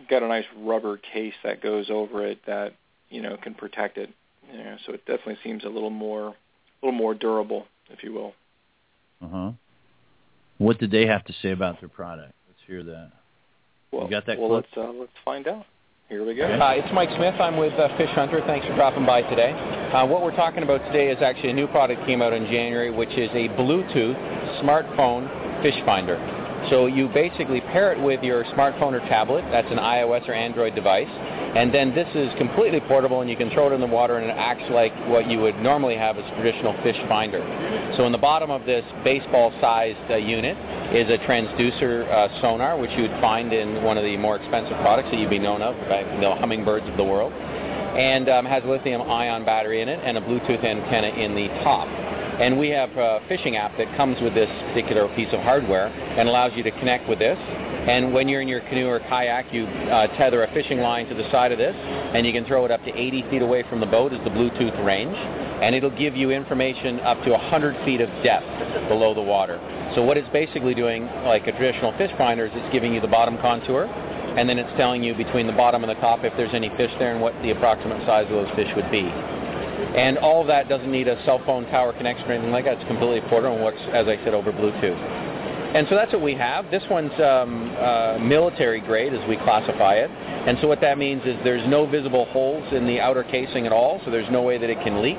S2: got a nice rubber case that goes over it that you know can protect it. You know, so it definitely seems a little more a little more durable, if you will.
S1: Uh huh. What did they have to say about their product? Let's hear that.
S2: Well,
S1: you got that
S2: well,
S1: clip?
S2: let's uh, let's find out. Here we go.
S9: Uh, it's Mike Smith. I'm with uh, Fish Hunter. Thanks for dropping by today. Uh, what we're talking about today is actually a new product came out in January, which is a Bluetooth smartphone fish finder. So you basically pair it with your smartphone or tablet. That's an iOS or Android device. And then this is completely portable, and you can throw it in the water, and it acts like what you would normally have as a traditional fish finder. So in the bottom of this baseball-sized uh, unit is a transducer uh, sonar, which you would find in one of the more expensive products that you'd be known of, by the Humminbirds of the world, and um, has a lithium-ion battery in it and a Bluetooth antenna in the top. And we have a fishing app that comes with this particular piece of hardware and allows you to connect with this. And when you're in your canoe or kayak, you uh, tether a fishing line to the side of this, and you can throw it up to 80 feet away from the boat is the Bluetooth range. And it'll give you information up to 100 feet of depth below the water. So what it's basically doing, like a traditional fish finder, is it's giving you the bottom contour, and then it's telling you between the bottom and the top if there's any fish there and what the approximate size of those fish would be. And all of that doesn't need a cell phone tower connection or anything like that. It's completely portable and works, as I said, over Bluetooth. And so that's what we have. This one's um, uh, military grade, as we classify it. And so what that means is there's no visible holes in the outer casing at all, so there's no way that it can leak.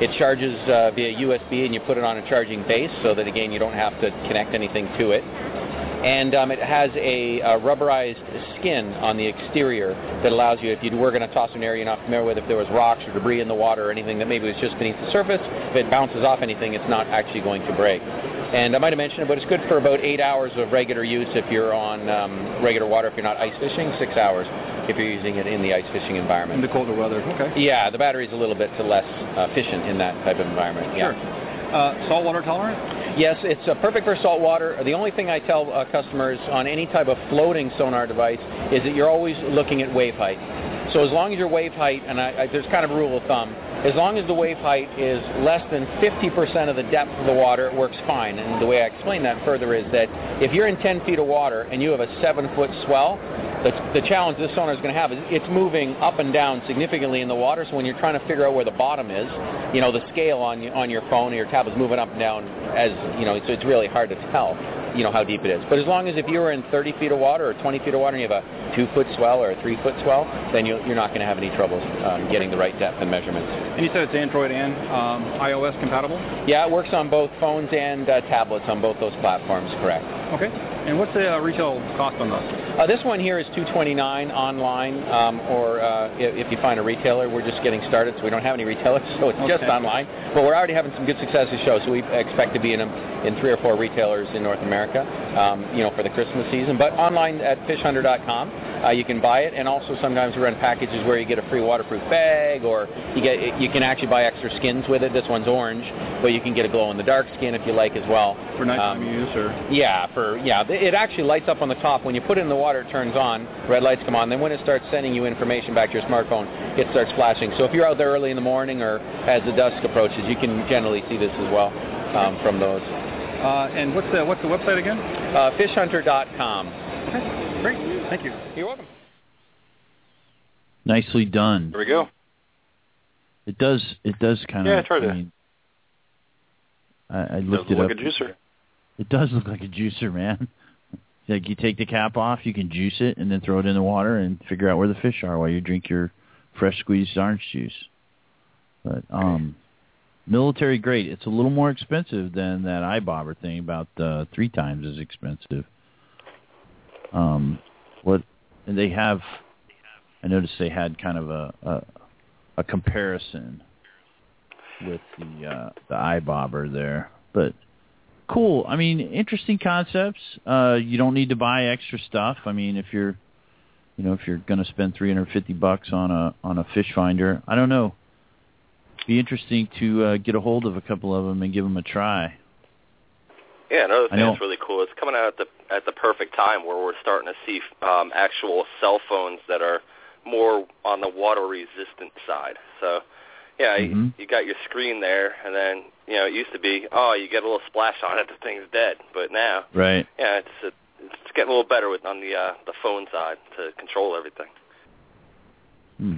S9: It charges uh, via USB, and you put it on a charging base, so that again you don't have to connect anything to it and um, it has a, a, rubberized skin on the exterior that allows you, if you were going to toss an area you're not familiar with, if there was rocks or debris in the water or anything that maybe was just beneath the surface, if it bounces off anything, it's not actually going to break. And I might have mentioned it, but it's good for about eight hours of regular use if you're on um, regular water, if you're not ice fishing, six hours if you're using it in the ice fishing environment.
S7: In the colder weather, okay.
S9: Yeah, the battery's a little bit less efficient in that type of environment. Yeah.
S7: Sure. Uh, saltwater tolerant?
S9: Yes, it's uh, perfect for saltwater. The only thing I tell uh, customers on any type of floating sonar device is that you're always looking at wave height. So as long as your wave height, and I, I, there's kind of a rule of thumb, as long as the wave height is less than 50% of the depth of the water, it works fine. And the way I explain that further is that if you're in 10 feet of water and you have a 7-foot swell, the, the challenge this sonar is going to have is it's moving up and down significantly in the water. So when you're trying to figure out where the bottom is, you know the scale on on your phone or your tablet is moving up and down as you know. So it's really hard to tell, you know how deep it is. But as long as if you were in 30 feet of water or 20 feet of water and you have a two foot swell or a three foot swell, then you, you're not going to have any trouble um, getting the right depth and measurements.
S7: And you said it's Android and um, iOS compatible?
S9: Yeah, it works on both phones and uh, tablets on both those platforms. Correct.
S7: Okay. And what's the uh, retail cost on those?
S9: Uh, this one here is 229 online, um, or uh, if, you find a retailer, we're just getting started, so we don't have any retailers, so it's
S7: Okay.
S9: just online. But we're already having some good success this show, so we expect to be in, a, in three or four retailers in North America, um, you know, for the Christmas season. But online at fishhunter.com, uh, you can buy it, and also sometimes we run packages where you get a free waterproof bag, or you get you can actually buy extra skins with it. This one's orange, but you can get a glow in the dark skin if you like as well.
S7: For nighttime
S9: Um,
S7: use or?
S9: yeah, for yeah, it actually lights up on the top when you put it in the water. It turns on, red lights come on. Then when it starts sending you information back to your smartphone, it starts flashing. So if you're out there early in the morning or as the dusk approaches, you can generally see this as well um, from those.
S7: Uh, and what's the what's the website again?
S9: Uh, fishhunter.com.
S7: Okay, great. Thank you.
S9: You're welcome.
S1: Nicely done.
S2: There we go.
S1: It does. It does kind of.
S2: Yeah, I tried to-
S1: mean, I, I
S2: Doesn't
S1: looked it
S2: look
S1: up.
S2: a juicer.
S1: It does look like a juicer, man. Like you take the cap off, you can juice it, and then throw it in the water and figure out where the fish are while you drink your fresh squeezed orange juice. But um, military grade. It's a little more expensive than that iBobber thing, about uh, three times as expensive. Um, what and they have? I noticed they had kind of a a, a comparison with the uh, the iBobber there, but cool. I mean, interesting concepts. Uh, you don't need to buy extra stuff. I mean, if you're, you know, if you're going to spend 350 bucks on a on a fish finder, I don't know. Be interesting to uh, get a hold of a couple of them and give them a try.
S3: Yeah, another thing that's really cool. It's coming out at the at the perfect time where we're starting to see um, actual cell phones that are more on the water resistant side. So yeah,
S1: Mm-hmm.
S3: you, you got your screen there, and then you know it used to be oh you get a little splash on it, the thing's dead. But now
S1: Right.
S3: yeah, it's a, it's getting a little better with on the uh, the phone side to control everything.
S1: Hmm.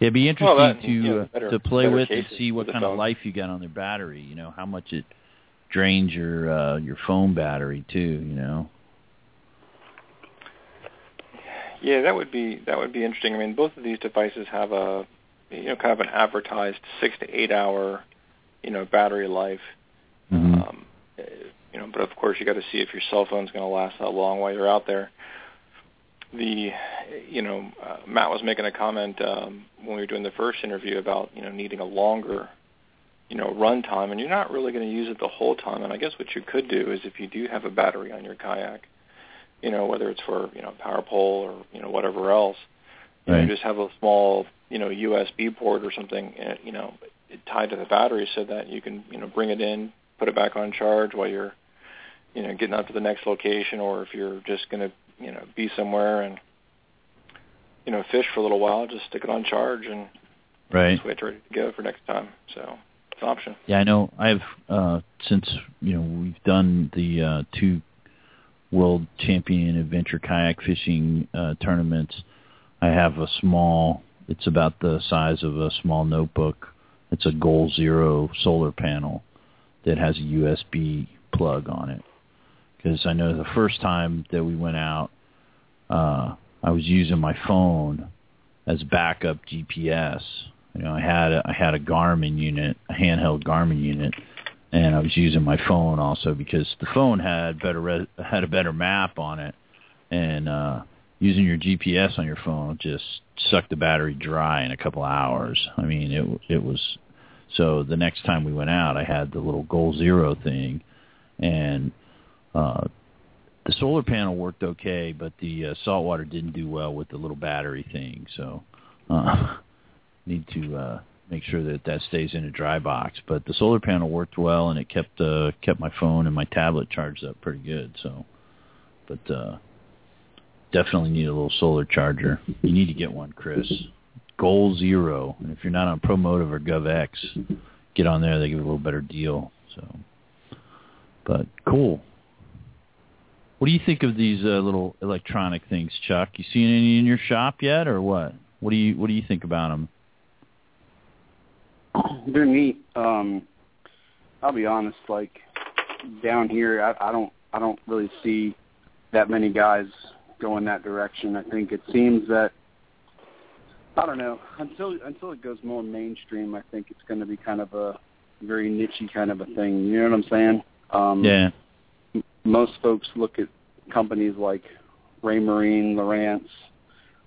S1: It'd be interesting
S2: Well, that-
S1: to
S2: you know,
S1: uh,
S2: better-
S1: to play with and see what
S2: for the
S1: kind of life you got on their battery. You know, how much it drains your uh, your phone battery too. You know.
S2: Yeah, that would be that would be interesting. I mean, both of these devices have a you know kind of an advertised six to eight hour you know battery life.
S1: Mm-hmm.
S2: Um, you know, but of course you got to see if your cell phone's going to last that long while you're out there. The you know uh, Matt was making a comment um, when we were doing the first interview about you know needing a longer you know run time, and you're not really going to use it the whole time. And I guess what you could do is if you do have a battery on your kayak, you know whether it's for you know power pole or you know whatever else, you know, just have a small you know USB port or something uh, you know tied to the battery so that you can you know bring it in, put it back on charge while you're you know getting up to the next location, or if you're just going to you know be somewhere and you know fish for a little while, just stick it on charge and
S1: Right.
S2: just wait ready to go for next time. So it's an option.
S1: Yeah, I know. I've uh, since you know we've done the uh, two world champion adventure kayak fishing uh, tournaments. I have a small. It's about the size of a small notebook. It's a Goal Zero solar panel that has a USB plug on it. Because I know the first time that we went out, uh, I was using my phone as backup GPS. You know, I had a, I had a Garmin unit, a handheld Garmin unit, and I was using my phone also because the phone had better re- had a better map on it, and uh, using your GPS on your phone just sucked the battery dry in a couple hours. I mean, it it was so the next time we went out, I had the little Goal Zero thing, and uh, the solar panel worked okay, but the uh, saltwater didn't do well with the little battery thing. So uh, need to uh, make sure that that stays in a dry box. But the solar panel worked well, and it kept uh, kept my phone and my tablet charged up pretty good. So, but uh, definitely need a little solar charger. You need to get one, Chris. Goal Zero, and if you're not on Promotive or GovX, get on there. They give a little better deal. So, but cool. What do you think of these uh, little electronic things, Chuck? You seen any in your shop yet, or what? What do you What do you think about them?
S8: They're neat. Um, I'll be honest. Like down here, I, I don't I don't really see that many guys going that direction. I think it seems that I don't know until until it goes more mainstream. I think it's going to be kind of a very nichey kind of a thing. You know what I'm saying? Um,
S1: Yeah.
S8: m- most folks look at companies like Raymarine, Lowrance,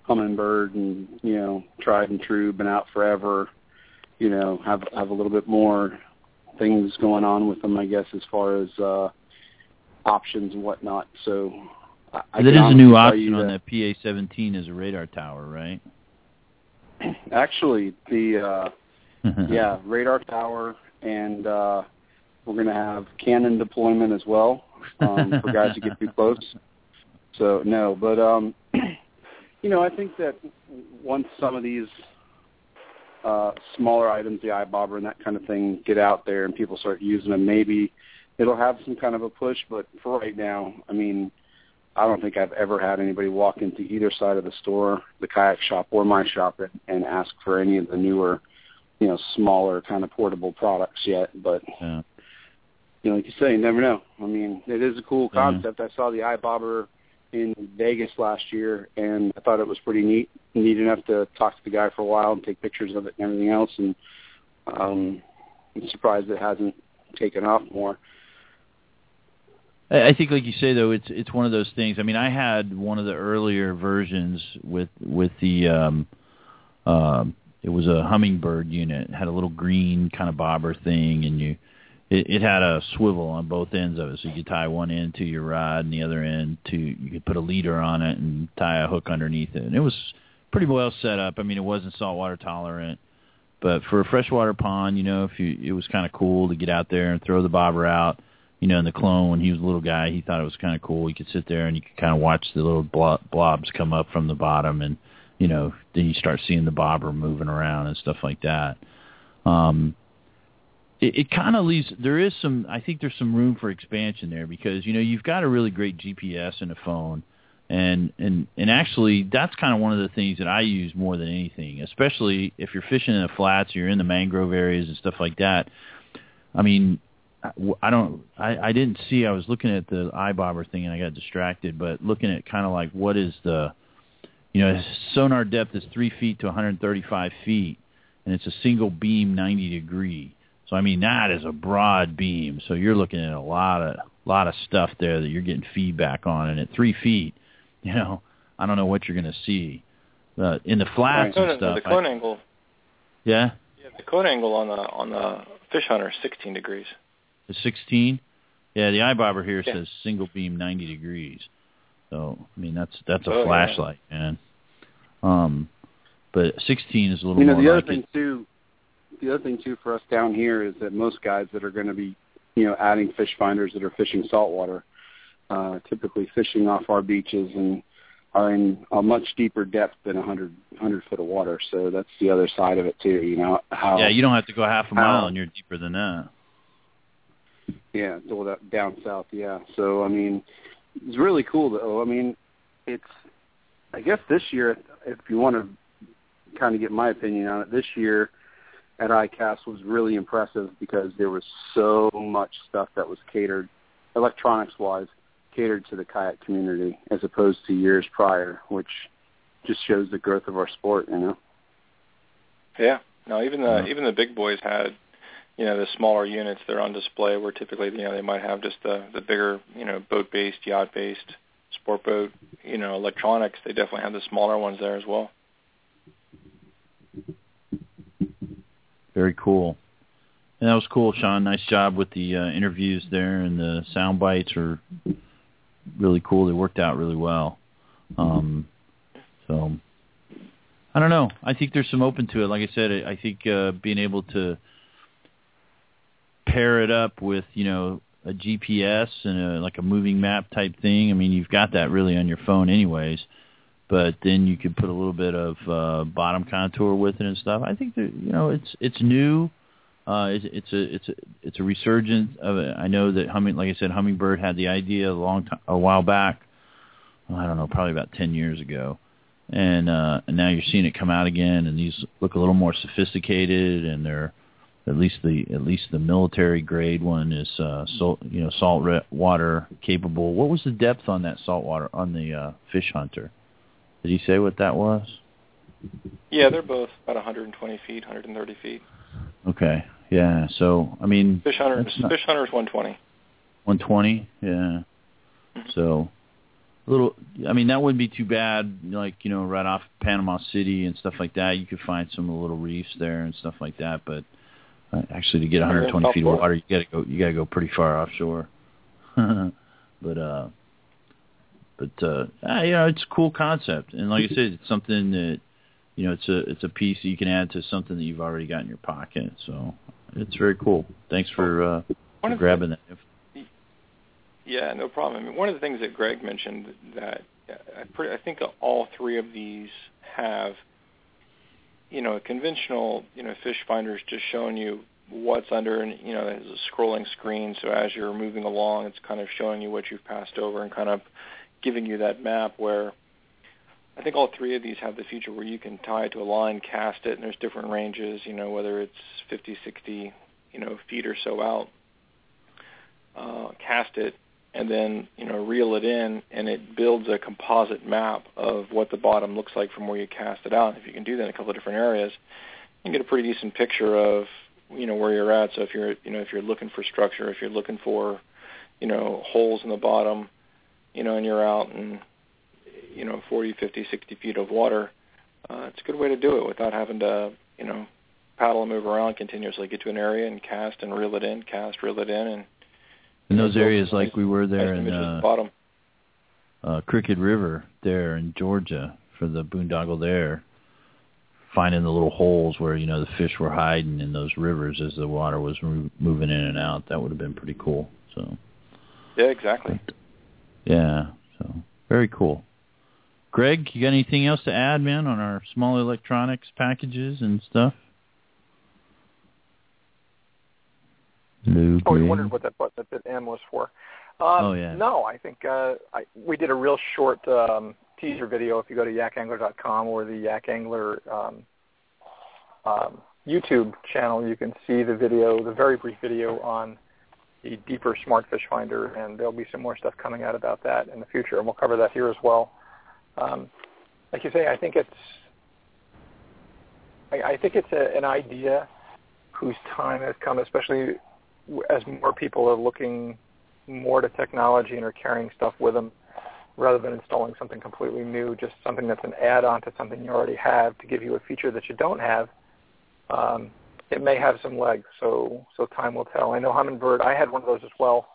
S8: Humminbird, and you know, tried and true, been out forever. You know, have have a little bit more things going on with them, I guess, as far as uh, options and whatnot. So I, I
S1: that a new option
S8: you
S1: on
S8: that-
S1: that PA-17 as a radar tower, right?
S8: Actually, the uh, yeah radar tower, and uh, we're going to have cannon deployment as well um, for guys who get too close. So no, but um, you know, I think that once some of these uh, smaller items, the iBobber and that kind of thing, get out there and people start using them, maybe it'll have some kind of a push. But for right now, I mean, I don't think I've ever had anybody walk into either side of the store, the kayak shop or my shop, and, and ask for any of the newer, you know, smaller kind of portable products yet. But
S1: Yeah.
S8: you know, like you say, you never know. I mean, it is a cool
S1: Yeah.
S8: concept. I saw the iBobber in Vegas last year, and I thought it was pretty neat. Neat enough to talk to the guy for a while and take pictures of it and everything else. And um, I'm surprised it hasn't taken off more.
S1: I think, like you say, though, it's it's one of those things. I mean, I had one of the earlier versions with with the um, um, it was a Humminbird unit. It had a little green kind of bobber thing, and you it, it had a swivel on both ends of it, so you could tie one end to your rod and the other end to you could put a leader on it and tie a hook underneath it. And it was pretty well set up. I mean, it wasn't saltwater tolerant, but for a freshwater pond, you know, if you it was kind of cool to get out there and throw the bobber out you know, in the clone when he was a little guy, he thought it was kind of cool. He could sit there and you could kind of watch the little blobs come up from the bottom, and you know, then you start seeing the bobber moving around and stuff like that. Um, it, it kind of leaves. There is some. I think there's some room for expansion there because you know you've got a really great GPS in a phone, and and and actually that's kind of one of the things that I use more than anything, especially if you're fishing in the flats, or you're in the mangrove areas and stuff like that. I mean, I don't. I, I didn't see. I was looking at the iBobber thing and I got distracted. But looking at kind of like what is the, you know, sonar depth is three feet to 135 feet, and it's a single beam 90 degree. So I mean that is a broad beam. So you're looking at a lot of lot of stuff there that you're getting feedback on. And at three feet, you know, I don't know what you're going to see. Uh, in the flats
S2: right.
S1: and stuff.
S2: The cone I, angle.
S1: Yeah.
S2: Yeah, the cone angle on the on the fish hunter is 16 degrees.
S1: The 16? Yeah, the iBobber here
S2: yeah.
S1: says single beam 90 degrees. So I mean that's that's a
S2: oh,
S1: flashlight,
S2: yeah.
S1: man. Um, but 16 is a little
S8: you know,
S1: more
S8: the
S1: like
S8: other thing
S1: it.
S8: too. The other thing too for us down here is that most guys that are going to be, you know, adding fish finders that are fishing saltwater, uh, typically fishing off our beaches and are in a much deeper depth than 100, 100 foot of water. So that's the other side of it too. You know how?
S1: Yeah, you don't have to go half a mile
S8: how,
S1: and you're deeper than that.
S8: Yeah, down south. Yeah. So I mean, it's really cool though. I mean, it's. I guess this year, if you want to kind of get my opinion on it, this year at ICAST was really impressive because there was so much stuff that was catered, electronics-wise, catered to the kayak community as opposed to years prior, which just shows the growth of our sport, you know.
S2: Yeah. No, even the even the big boys had you know the smaller units they're on display where typically you know they might have just the the bigger you know boat based yacht based sport boat you know electronics they definitely have the smaller ones there as well
S1: very cool. And that was cool sean. Nice job with the uh, interviews there and the sound bites are really cool. They worked out really well. Um so i don't know. I think there's some open to it. Like i said i think uh being able to pair it up with you know a GPS and a, like a moving map type thing. I mean, you've got that really on your phone anyways. But then you could put a little bit of uh, bottom contour with it and stuff. I think that you know it's it's new. Uh, it's, it's a it's a it's a resurgence of it. I know that humming, like I said, Humminbird had the idea a long time, a while back. Well, I don't know, probably about ten years ago, and uh, and now you're seeing it come out again. And these look a little more sophisticated, and they're at least the at least the military grade one is uh, salt you know salt water capable. What was the depth on that salt water on the uh, fish hunter? Did he say what that was?
S2: Yeah, they're both about 120 feet, 130 feet.
S1: Okay. Yeah. So I mean,
S2: fish hunter not, fish hunter is 120.
S1: 120. Yeah. Mm-hmm. So a little. I mean, that wouldn't be too bad. Like you know, right off Panama City and stuff like that. You could find some little reefs there and stuff like that. But uh, actually, to get 120 feet of water, you got to go. You got to go pretty far offshore. but uh, but uh, ah, you know, it's a cool concept, and like I said, it's something that you know, it's a it's a piece that you can add to something that you've already got in your pocket. So it's very cool. Thanks for, uh, for grabbing
S2: the, that. Yeah, no problem. I mean, one of the things that Greg mentioned that I, pretty, I think all three of these have you know, a conventional, you know, fish finder is just showing you what's under and you know there's a scrolling screen so as you're moving along it's kind of showing you what you've passed over and kind of giving you that map where I think all three of these have the feature where you can tie it to a line, cast it, and there's different ranges, you know, whether it's 50, 60, you know, feet or so out, uh, cast it, and then you know reel it in, and it builds a composite map of what the bottom looks like from where you cast it out. If you can do that in a couple of different areas, you can get a pretty decent picture of you know where you're at. So if you're you know if you're looking for structure, if you're looking for you know holes in the bottom, you know, and you're out in you know 40, 50, 60 feet of water, uh, it's a good way to do it without having to you know paddle and move around continuously. Get to an area and cast and reel it in, cast, reel it in, and
S1: in those areas like we were there
S2: in
S1: uh,
S2: bottom.
S1: Uh, Crooked River there in Georgia for the boondoggle there, finding the little holes where you know the fish were hiding in those rivers as the water was moving in and out. That would have been pretty cool. So
S2: Yeah, exactly.
S1: Yeah. So very cool. Greg, you got anything else to add, man, on our small electronics packages and stuff? Lou,
S5: Oh, you wondered what that button that bit M was for. Um,
S1: Oh, yeah.
S5: No, I think uh, I, we did a real short um, teaser video. If you go to yakangler.com or the Yak Angler um, um, YouTube channel, you can see the video, the very brief video on the deeper smart fish finder, and there'll be some more stuff coming out about that in the future, and we'll cover that here as well. Um, like you say, I think it's I, I think it's a, an idea whose time has come, especially as more people are looking more to technology and are carrying stuff with them rather than installing something completely new, just something that's an add-on to something you already have to give you a feature that you don't have. Um, it may have some legs, so so time will tell. I know Humminbird. I had one of those as well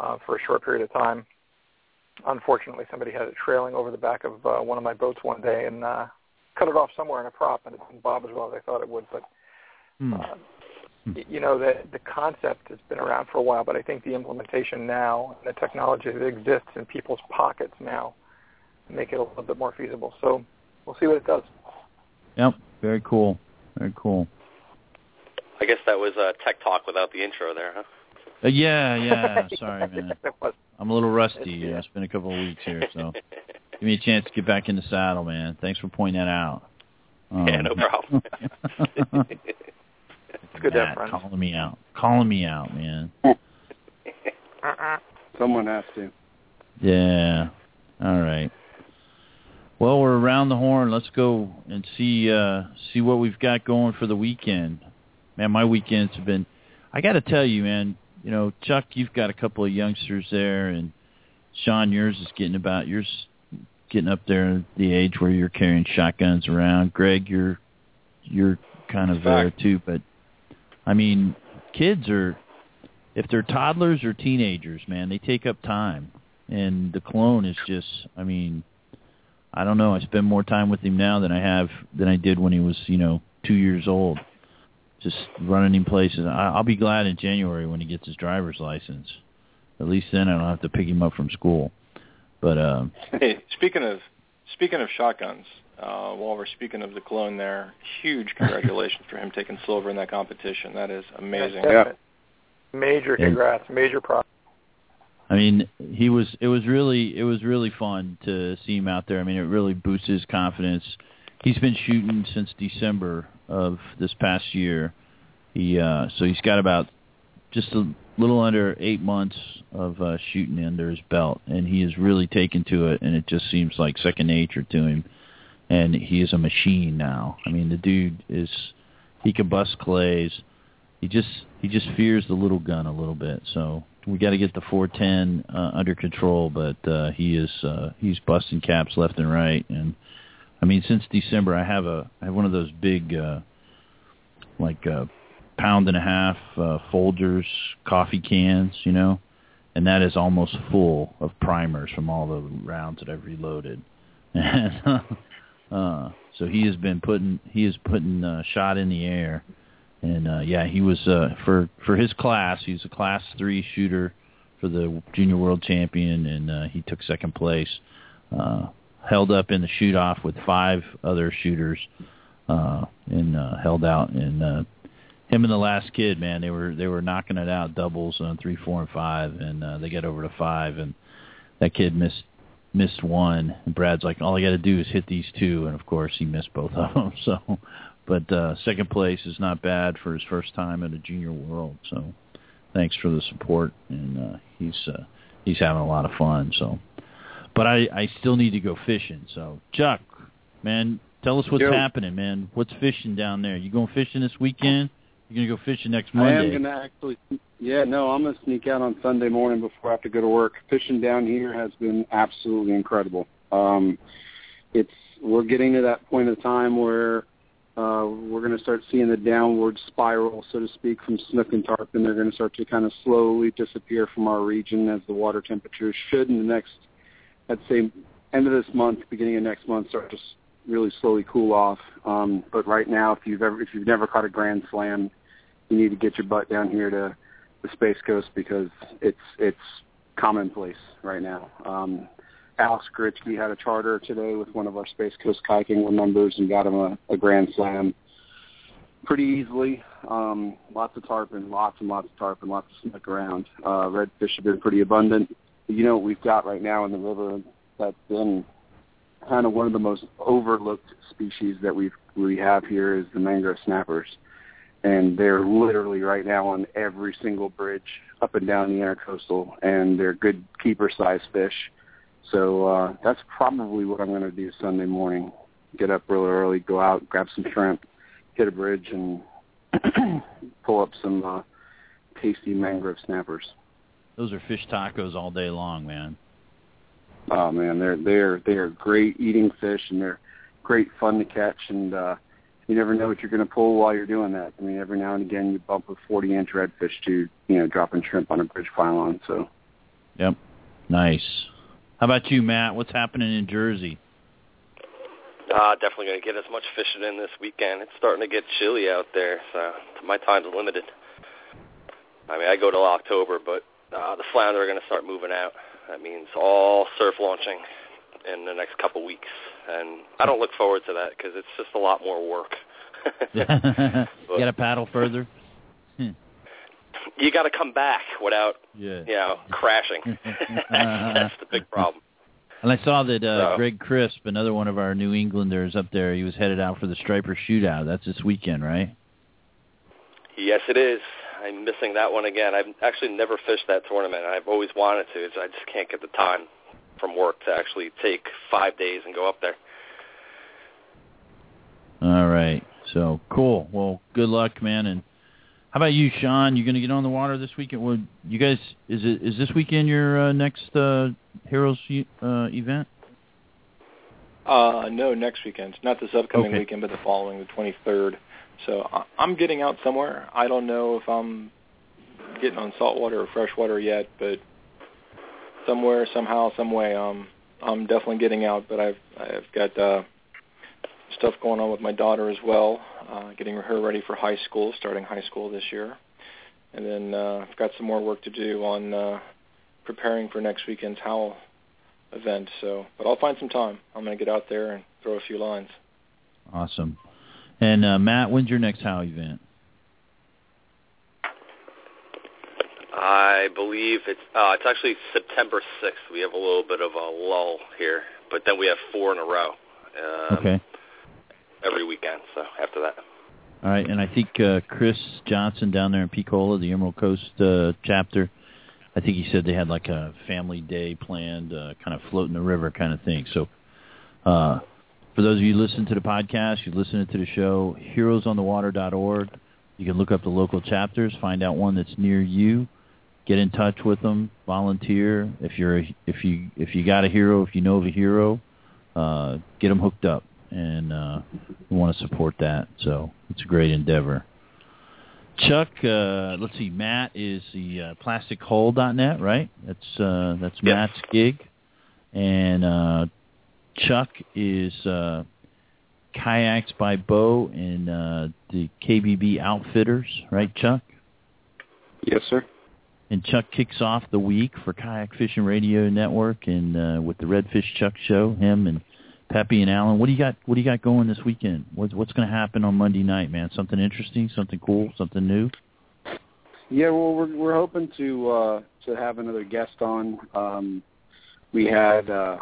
S5: uh, for a short period of time. Unfortunately, somebody had it trailing over the back of uh, one of my boats one day and uh, cut it off somewhere in a prop, and it didn't bob as well as I thought it would. But
S1: Hmm.
S5: uh, y- you know, the the concept has been around for a while, but I think the implementation now, and the technology that exists in people's pockets now, make it a little bit more feasible. So we'll see what it does.
S1: Yep. Very cool. Very cool.
S3: I guess that was uh, tech talk without the intro there, huh?
S1: Uh, yeah, yeah. Sorry, man.
S5: That
S1: I'm a little rusty.
S5: Yeah.
S1: You know, it's been a couple of weeks here, so give me a chance to get back in the saddle, man. Thanks for pointing that out. Um,
S3: Yeah, no problem.
S5: Good
S1: Matt
S5: friends.
S1: calling me out. Calling me out, man.
S8: Someone has to.
S1: Yeah. All right. Well, we're around the horn. Let's go and see uh see what we've got going for the weekend. Man, my weekends have been I got to tell you, man, you know, Chuck, you've got a couple of youngsters there and Sean yours is getting about yours getting up there the age where you're carrying shotguns around. Greg, you're you're kind of there too, but I mean, kids are if they're toddlers or teenagers, man, they take up time. And the clone is just I mean, I don't know, I spend more time with him now than I have than I did when he was, you know, 2 years old. Just running him places. I, I'll be glad in January when he gets his driver's license. At least then I don't have to pick him up from school. But um
S2: Hey, speaking of speaking of shotguns, uh, while we're speaking of the clone, there, huge congratulations for him taking silver in that competition. That is amazing.
S5: Yeah. Major
S1: Yeah.
S5: congrats, major props.
S1: I mean, he was. It was really. It was really fun to see him out there. I mean, it really boosts his confidence. He's been shooting since December of this past year. He uh so he's got about just a little under eight months of uh shooting under his belt, and he has really taken to it, and it just seems like second nature to him. And he is a machine now. I mean, the dude is. He can bust clays. He just he just fears the little gun a little bit. So we got to get the 410 uh, under control, but uh, he is uh, he's busting caps left and right. And I mean, since December, I have a I have one of those big uh, like uh, pound and a half uh, Folgers coffee cans, you know, and that is almost full of primers from all the rounds that I've reloaded. And uh, so he has been putting he is putting uh, shot in the air. And uh yeah he was uh for for his class he's a class three shooter for the junior world champion. And uh he took second place uh held up in the shoot off with five other shooters uh and uh held out. And uh him and the last kid man they were they were knocking it out doubles on three four and five and uh they got over to five and that kid missed missed one. And brad's like all i got to do is hit these two and of course he missed both of them so. But uh second place is not bad for his first time at a junior world so thanks for the support and uh he's uh he's having a lot of fun so but i i still need to go fishing so chuck man tell us what's
S8: Yo.
S1: happening man what's fishing down there you going fishing this weekend you're gonna go fishing next Monday?
S8: I am to actually, yeah, no, I'm going to sneak out on Sunday morning before I have to go to work. Fishing down here has been absolutely incredible. Um, it's we're getting to that point of time where uh, we're going to start seeing the downward spiral, so to speak, from snook and tarpon. And they're going to start to kind of slowly disappear from our region as the water temperatures should in the next, I'd say, end of this month, beginning of next month, start s- really slowly cool off. Um, but right now, if you've ever if you've never caught a grand slam, you need to get your butt down here to the Space Coast because it's it's commonplace right now. Um, Alex Gritchke had a charter today with one of our Space Coast kayaking members and got him a, a grand slam pretty easily. Um, lots of tarpon, lots and lots of tarpon, lots of snook around. Uh, redfish have been pretty abundant. You know what we've got right now in the river that's been kind of one of the most overlooked species that we we have here is the mangrove snappers, and they're literally right now on every single bridge up and down the intercoastal, and they're good keeper size fish. So uh, that's probably what I'm going to do Sunday morning. Get up really early, go out, grab some shrimp, hit a bridge, and pull up some uh, tasty mangrove snappers.
S1: Those are fish tacos all day long, man.
S8: Oh man, they're they're they're great eating fish, and they're great fun to catch. And uh, you never know what you're going to pull while you're doing that. I mean, every now and again you bump a 40 inch redfish to you know dropping shrimp on a bridge pylon. So.
S1: Yep. Nice. How about you, Matt? What's happening in Jersey?
S3: Uh, definitely going to get as much fishing in this weekend. It's starting to get chilly out there, so my time's limited. I mean, I go till October, but uh, the flounder are going to start moving out. That means all surf launching in the next couple weeks, and I don't look forward to that because it's just a lot more work.
S1: you got to paddle further.
S3: you got to come back without,
S1: yeah.
S3: you know, crashing. That's the big problem.
S1: And I saw that uh,
S3: So-
S1: Greg Crisp, another one of our New Englanders up there, he was headed out for the Striper Shootout. That's this weekend, right?
S3: Yes, it is. I'm missing that one again. I've actually never fished that tournament. I've always wanted to. It's, I just can't get the time from work to actually take five days and go up there.
S1: All right. So cool. Well, good luck, man. And how about you, Sean? You going to get on the water this weekend? Well, you guys, is it is this weekend your uh, next uh, Heroes uh, event?
S5: Uh, no, next weekend. Not this upcoming
S1: Okay.
S5: weekend, but the following, the 23rd. So I'm getting out somewhere. I don't know if I'm getting on saltwater or freshwater yet, but somewhere, somehow, some way, um, I'm definitely getting out. But I've I've got uh, stuff going on with my daughter as well, uh, getting her ready for high school, starting high school this year, and then uh, I've got some more work to do on uh, preparing for next weekend's HOW event. So, but I'll find some time. I'm going to get out there and throw a few lines.
S1: Awesome. And uh, Matt, when's your next HOW event?
S3: I believe it's uh, it's actually September 6th. We have a little bit of a lull here, but then we have four in a row um,
S1: Okay.
S3: every weekend. So after that,
S1: All right, and I think uh, Chris Johnson down there in Picola, the Emerald Coast uh, chapter, I think he said they had like a family day planned, uh, kind of floating the river kind of thing. So, uh, for those of you who listen to the podcast, you listen to the show, heroesonthewater.org. You can look up the local chapters, find out one that's near you, get in touch with them, volunteer. If you're a, if you if you got a hero, if you know of a hero, uh, get them hooked up, and uh, we want to support that. So it's a great endeavor. Chuck, uh, let's see, Matt is the uh, plastichole.net, right? That's uh, that's
S3: Yep.
S1: Matt's gig, and uh, Chuck is uh, kayaks by Bo and uh, the KBB Outfitters, right, Chuck?
S8: Yes, sir.
S1: And Chuck kicks off the week for Kayak Fishing Radio Network and uh, with the Redfish Chuck Show. Him and Peppy and Alan. What do you got? What do you got going this weekend? What's what's going to happen on Monday night, man? Something interesting, something cool, something new.
S8: Yeah, well, we're we're hoping to uh, to have another guest on. Um, we had uh,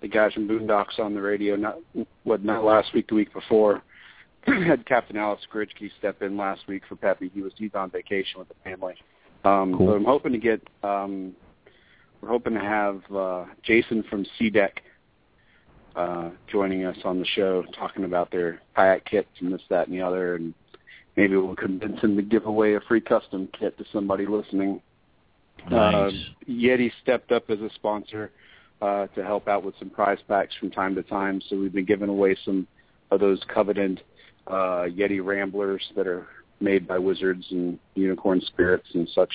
S8: the guys from Boondocks on the radio. Not what not last week, the week before. had Captain Alex Gritchke step in last week for Peppy. He was he's on vacation with the family. Um,
S1: Cool.
S8: So I'm hoping to get. Um, we're hoping to have uh, Jason from SeaDeck uh, joining us on the show, talking about their kayak kits and this, that, and the other, and maybe we'll convince him to give away a free custom kit to somebody listening.
S1: Nice.
S8: Uh, Yeti stepped up as a sponsor uh, to help out with some prize packs from time to time. So we've been giving away some of those coveted uh, Yeti Ramblers that are made by Wizards and Unicorn Spirits and such.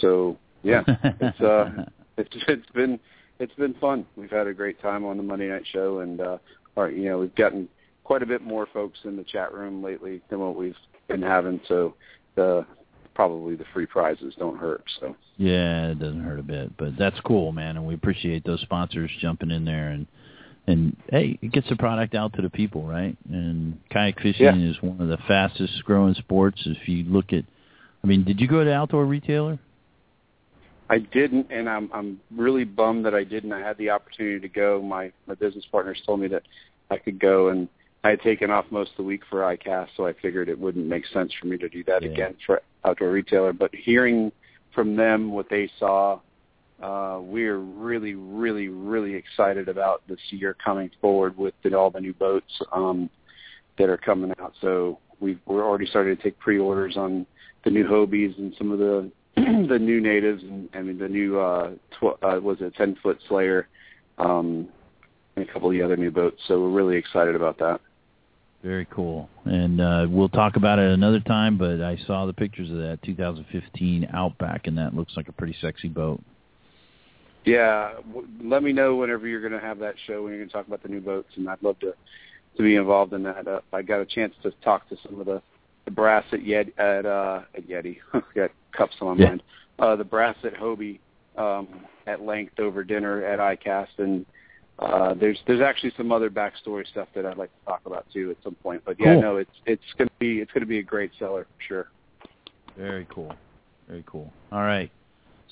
S8: So yeah, it's uh, it's it's been it's been fun. We've had a great time on the Monday night show, and uh, our, you know we've gotten quite a bit more folks in the chat room lately than what we've been having. So the probably the free prizes don't hurt. So
S1: yeah, it doesn't hurt a bit, but that's cool, man, and we appreciate those sponsors jumping in there and and hey, it gets the product out to the people, right? And kayak fishing
S8: Yeah.
S1: is one of the fastest growing sports. If you look at, I mean, did you go to Outdoor Retailer?
S8: I didn't, and I'm I'm really bummed that I didn't. I had the opportunity to go. My my business partners told me that I could go, and I had taken off most of the week for ICAST, so I figured it wouldn't make sense for me to do that
S1: Yeah.
S8: again for outdoor retailer. But hearing from them what they saw, uh, we're really, really, really excited about this year coming forward with the, all the new boats um, that are coming out. So we've we're already starting to take pre-orders on the new Hobies and some of the the new natives and I mean the new uh, tw- uh was it ten foot Slayer, um, and a couple of the other new boats. So we're really excited about that.
S1: Very cool. And uh, we'll talk about it another time, but I saw the pictures of that 2015 Outback, and that looks like a pretty sexy boat.
S8: Yeah, w- let me know whenever you're going to have that show when you're going to talk about the new boats, and I'd love to to be involved in that. Uh, I got a chance to talk to some of the the brass at Yeti at uh at Yeti. got cups on my
S1: Yeah.
S8: mind. Uh, the brass at Hobie um, at length over dinner at ICAST, and uh, there's there's actually some other backstory stuff that I'd like to talk about too at some point. But yeah,
S1: Cool.
S8: no, it's it's going to be it's to be a great seller for sure.
S1: Very cool. Very cool. All right.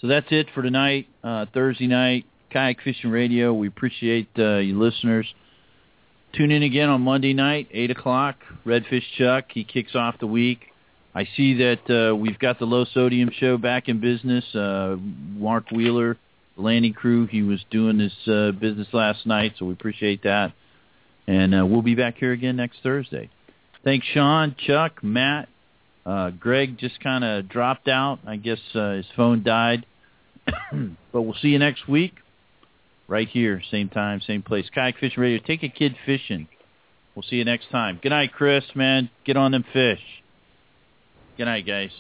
S1: So that's it for tonight, uh, Thursday night, Kayak Fishing Radio. We appreciate uh, you listeners. Tune in again on Monday night, 8 o'clock. Redfish Chuck, he kicks off the week. I see that uh, we've got the Low Sodium Show back in business. Uh, Mark Wheeler, landing crew, he was doing his uh, business last night, so we appreciate that. And uh, we'll be back here again next Thursday. Thanks, Sean, Chuck, Matt, uh, Greg just kind of dropped out. I guess uh, his phone died. but we'll see you next week, right here, same time, same place. Kayak Fishing Radio. Take a kid fishing. We'll see you next time. Good night, Chris. Man, get on them fish. Good night, guys.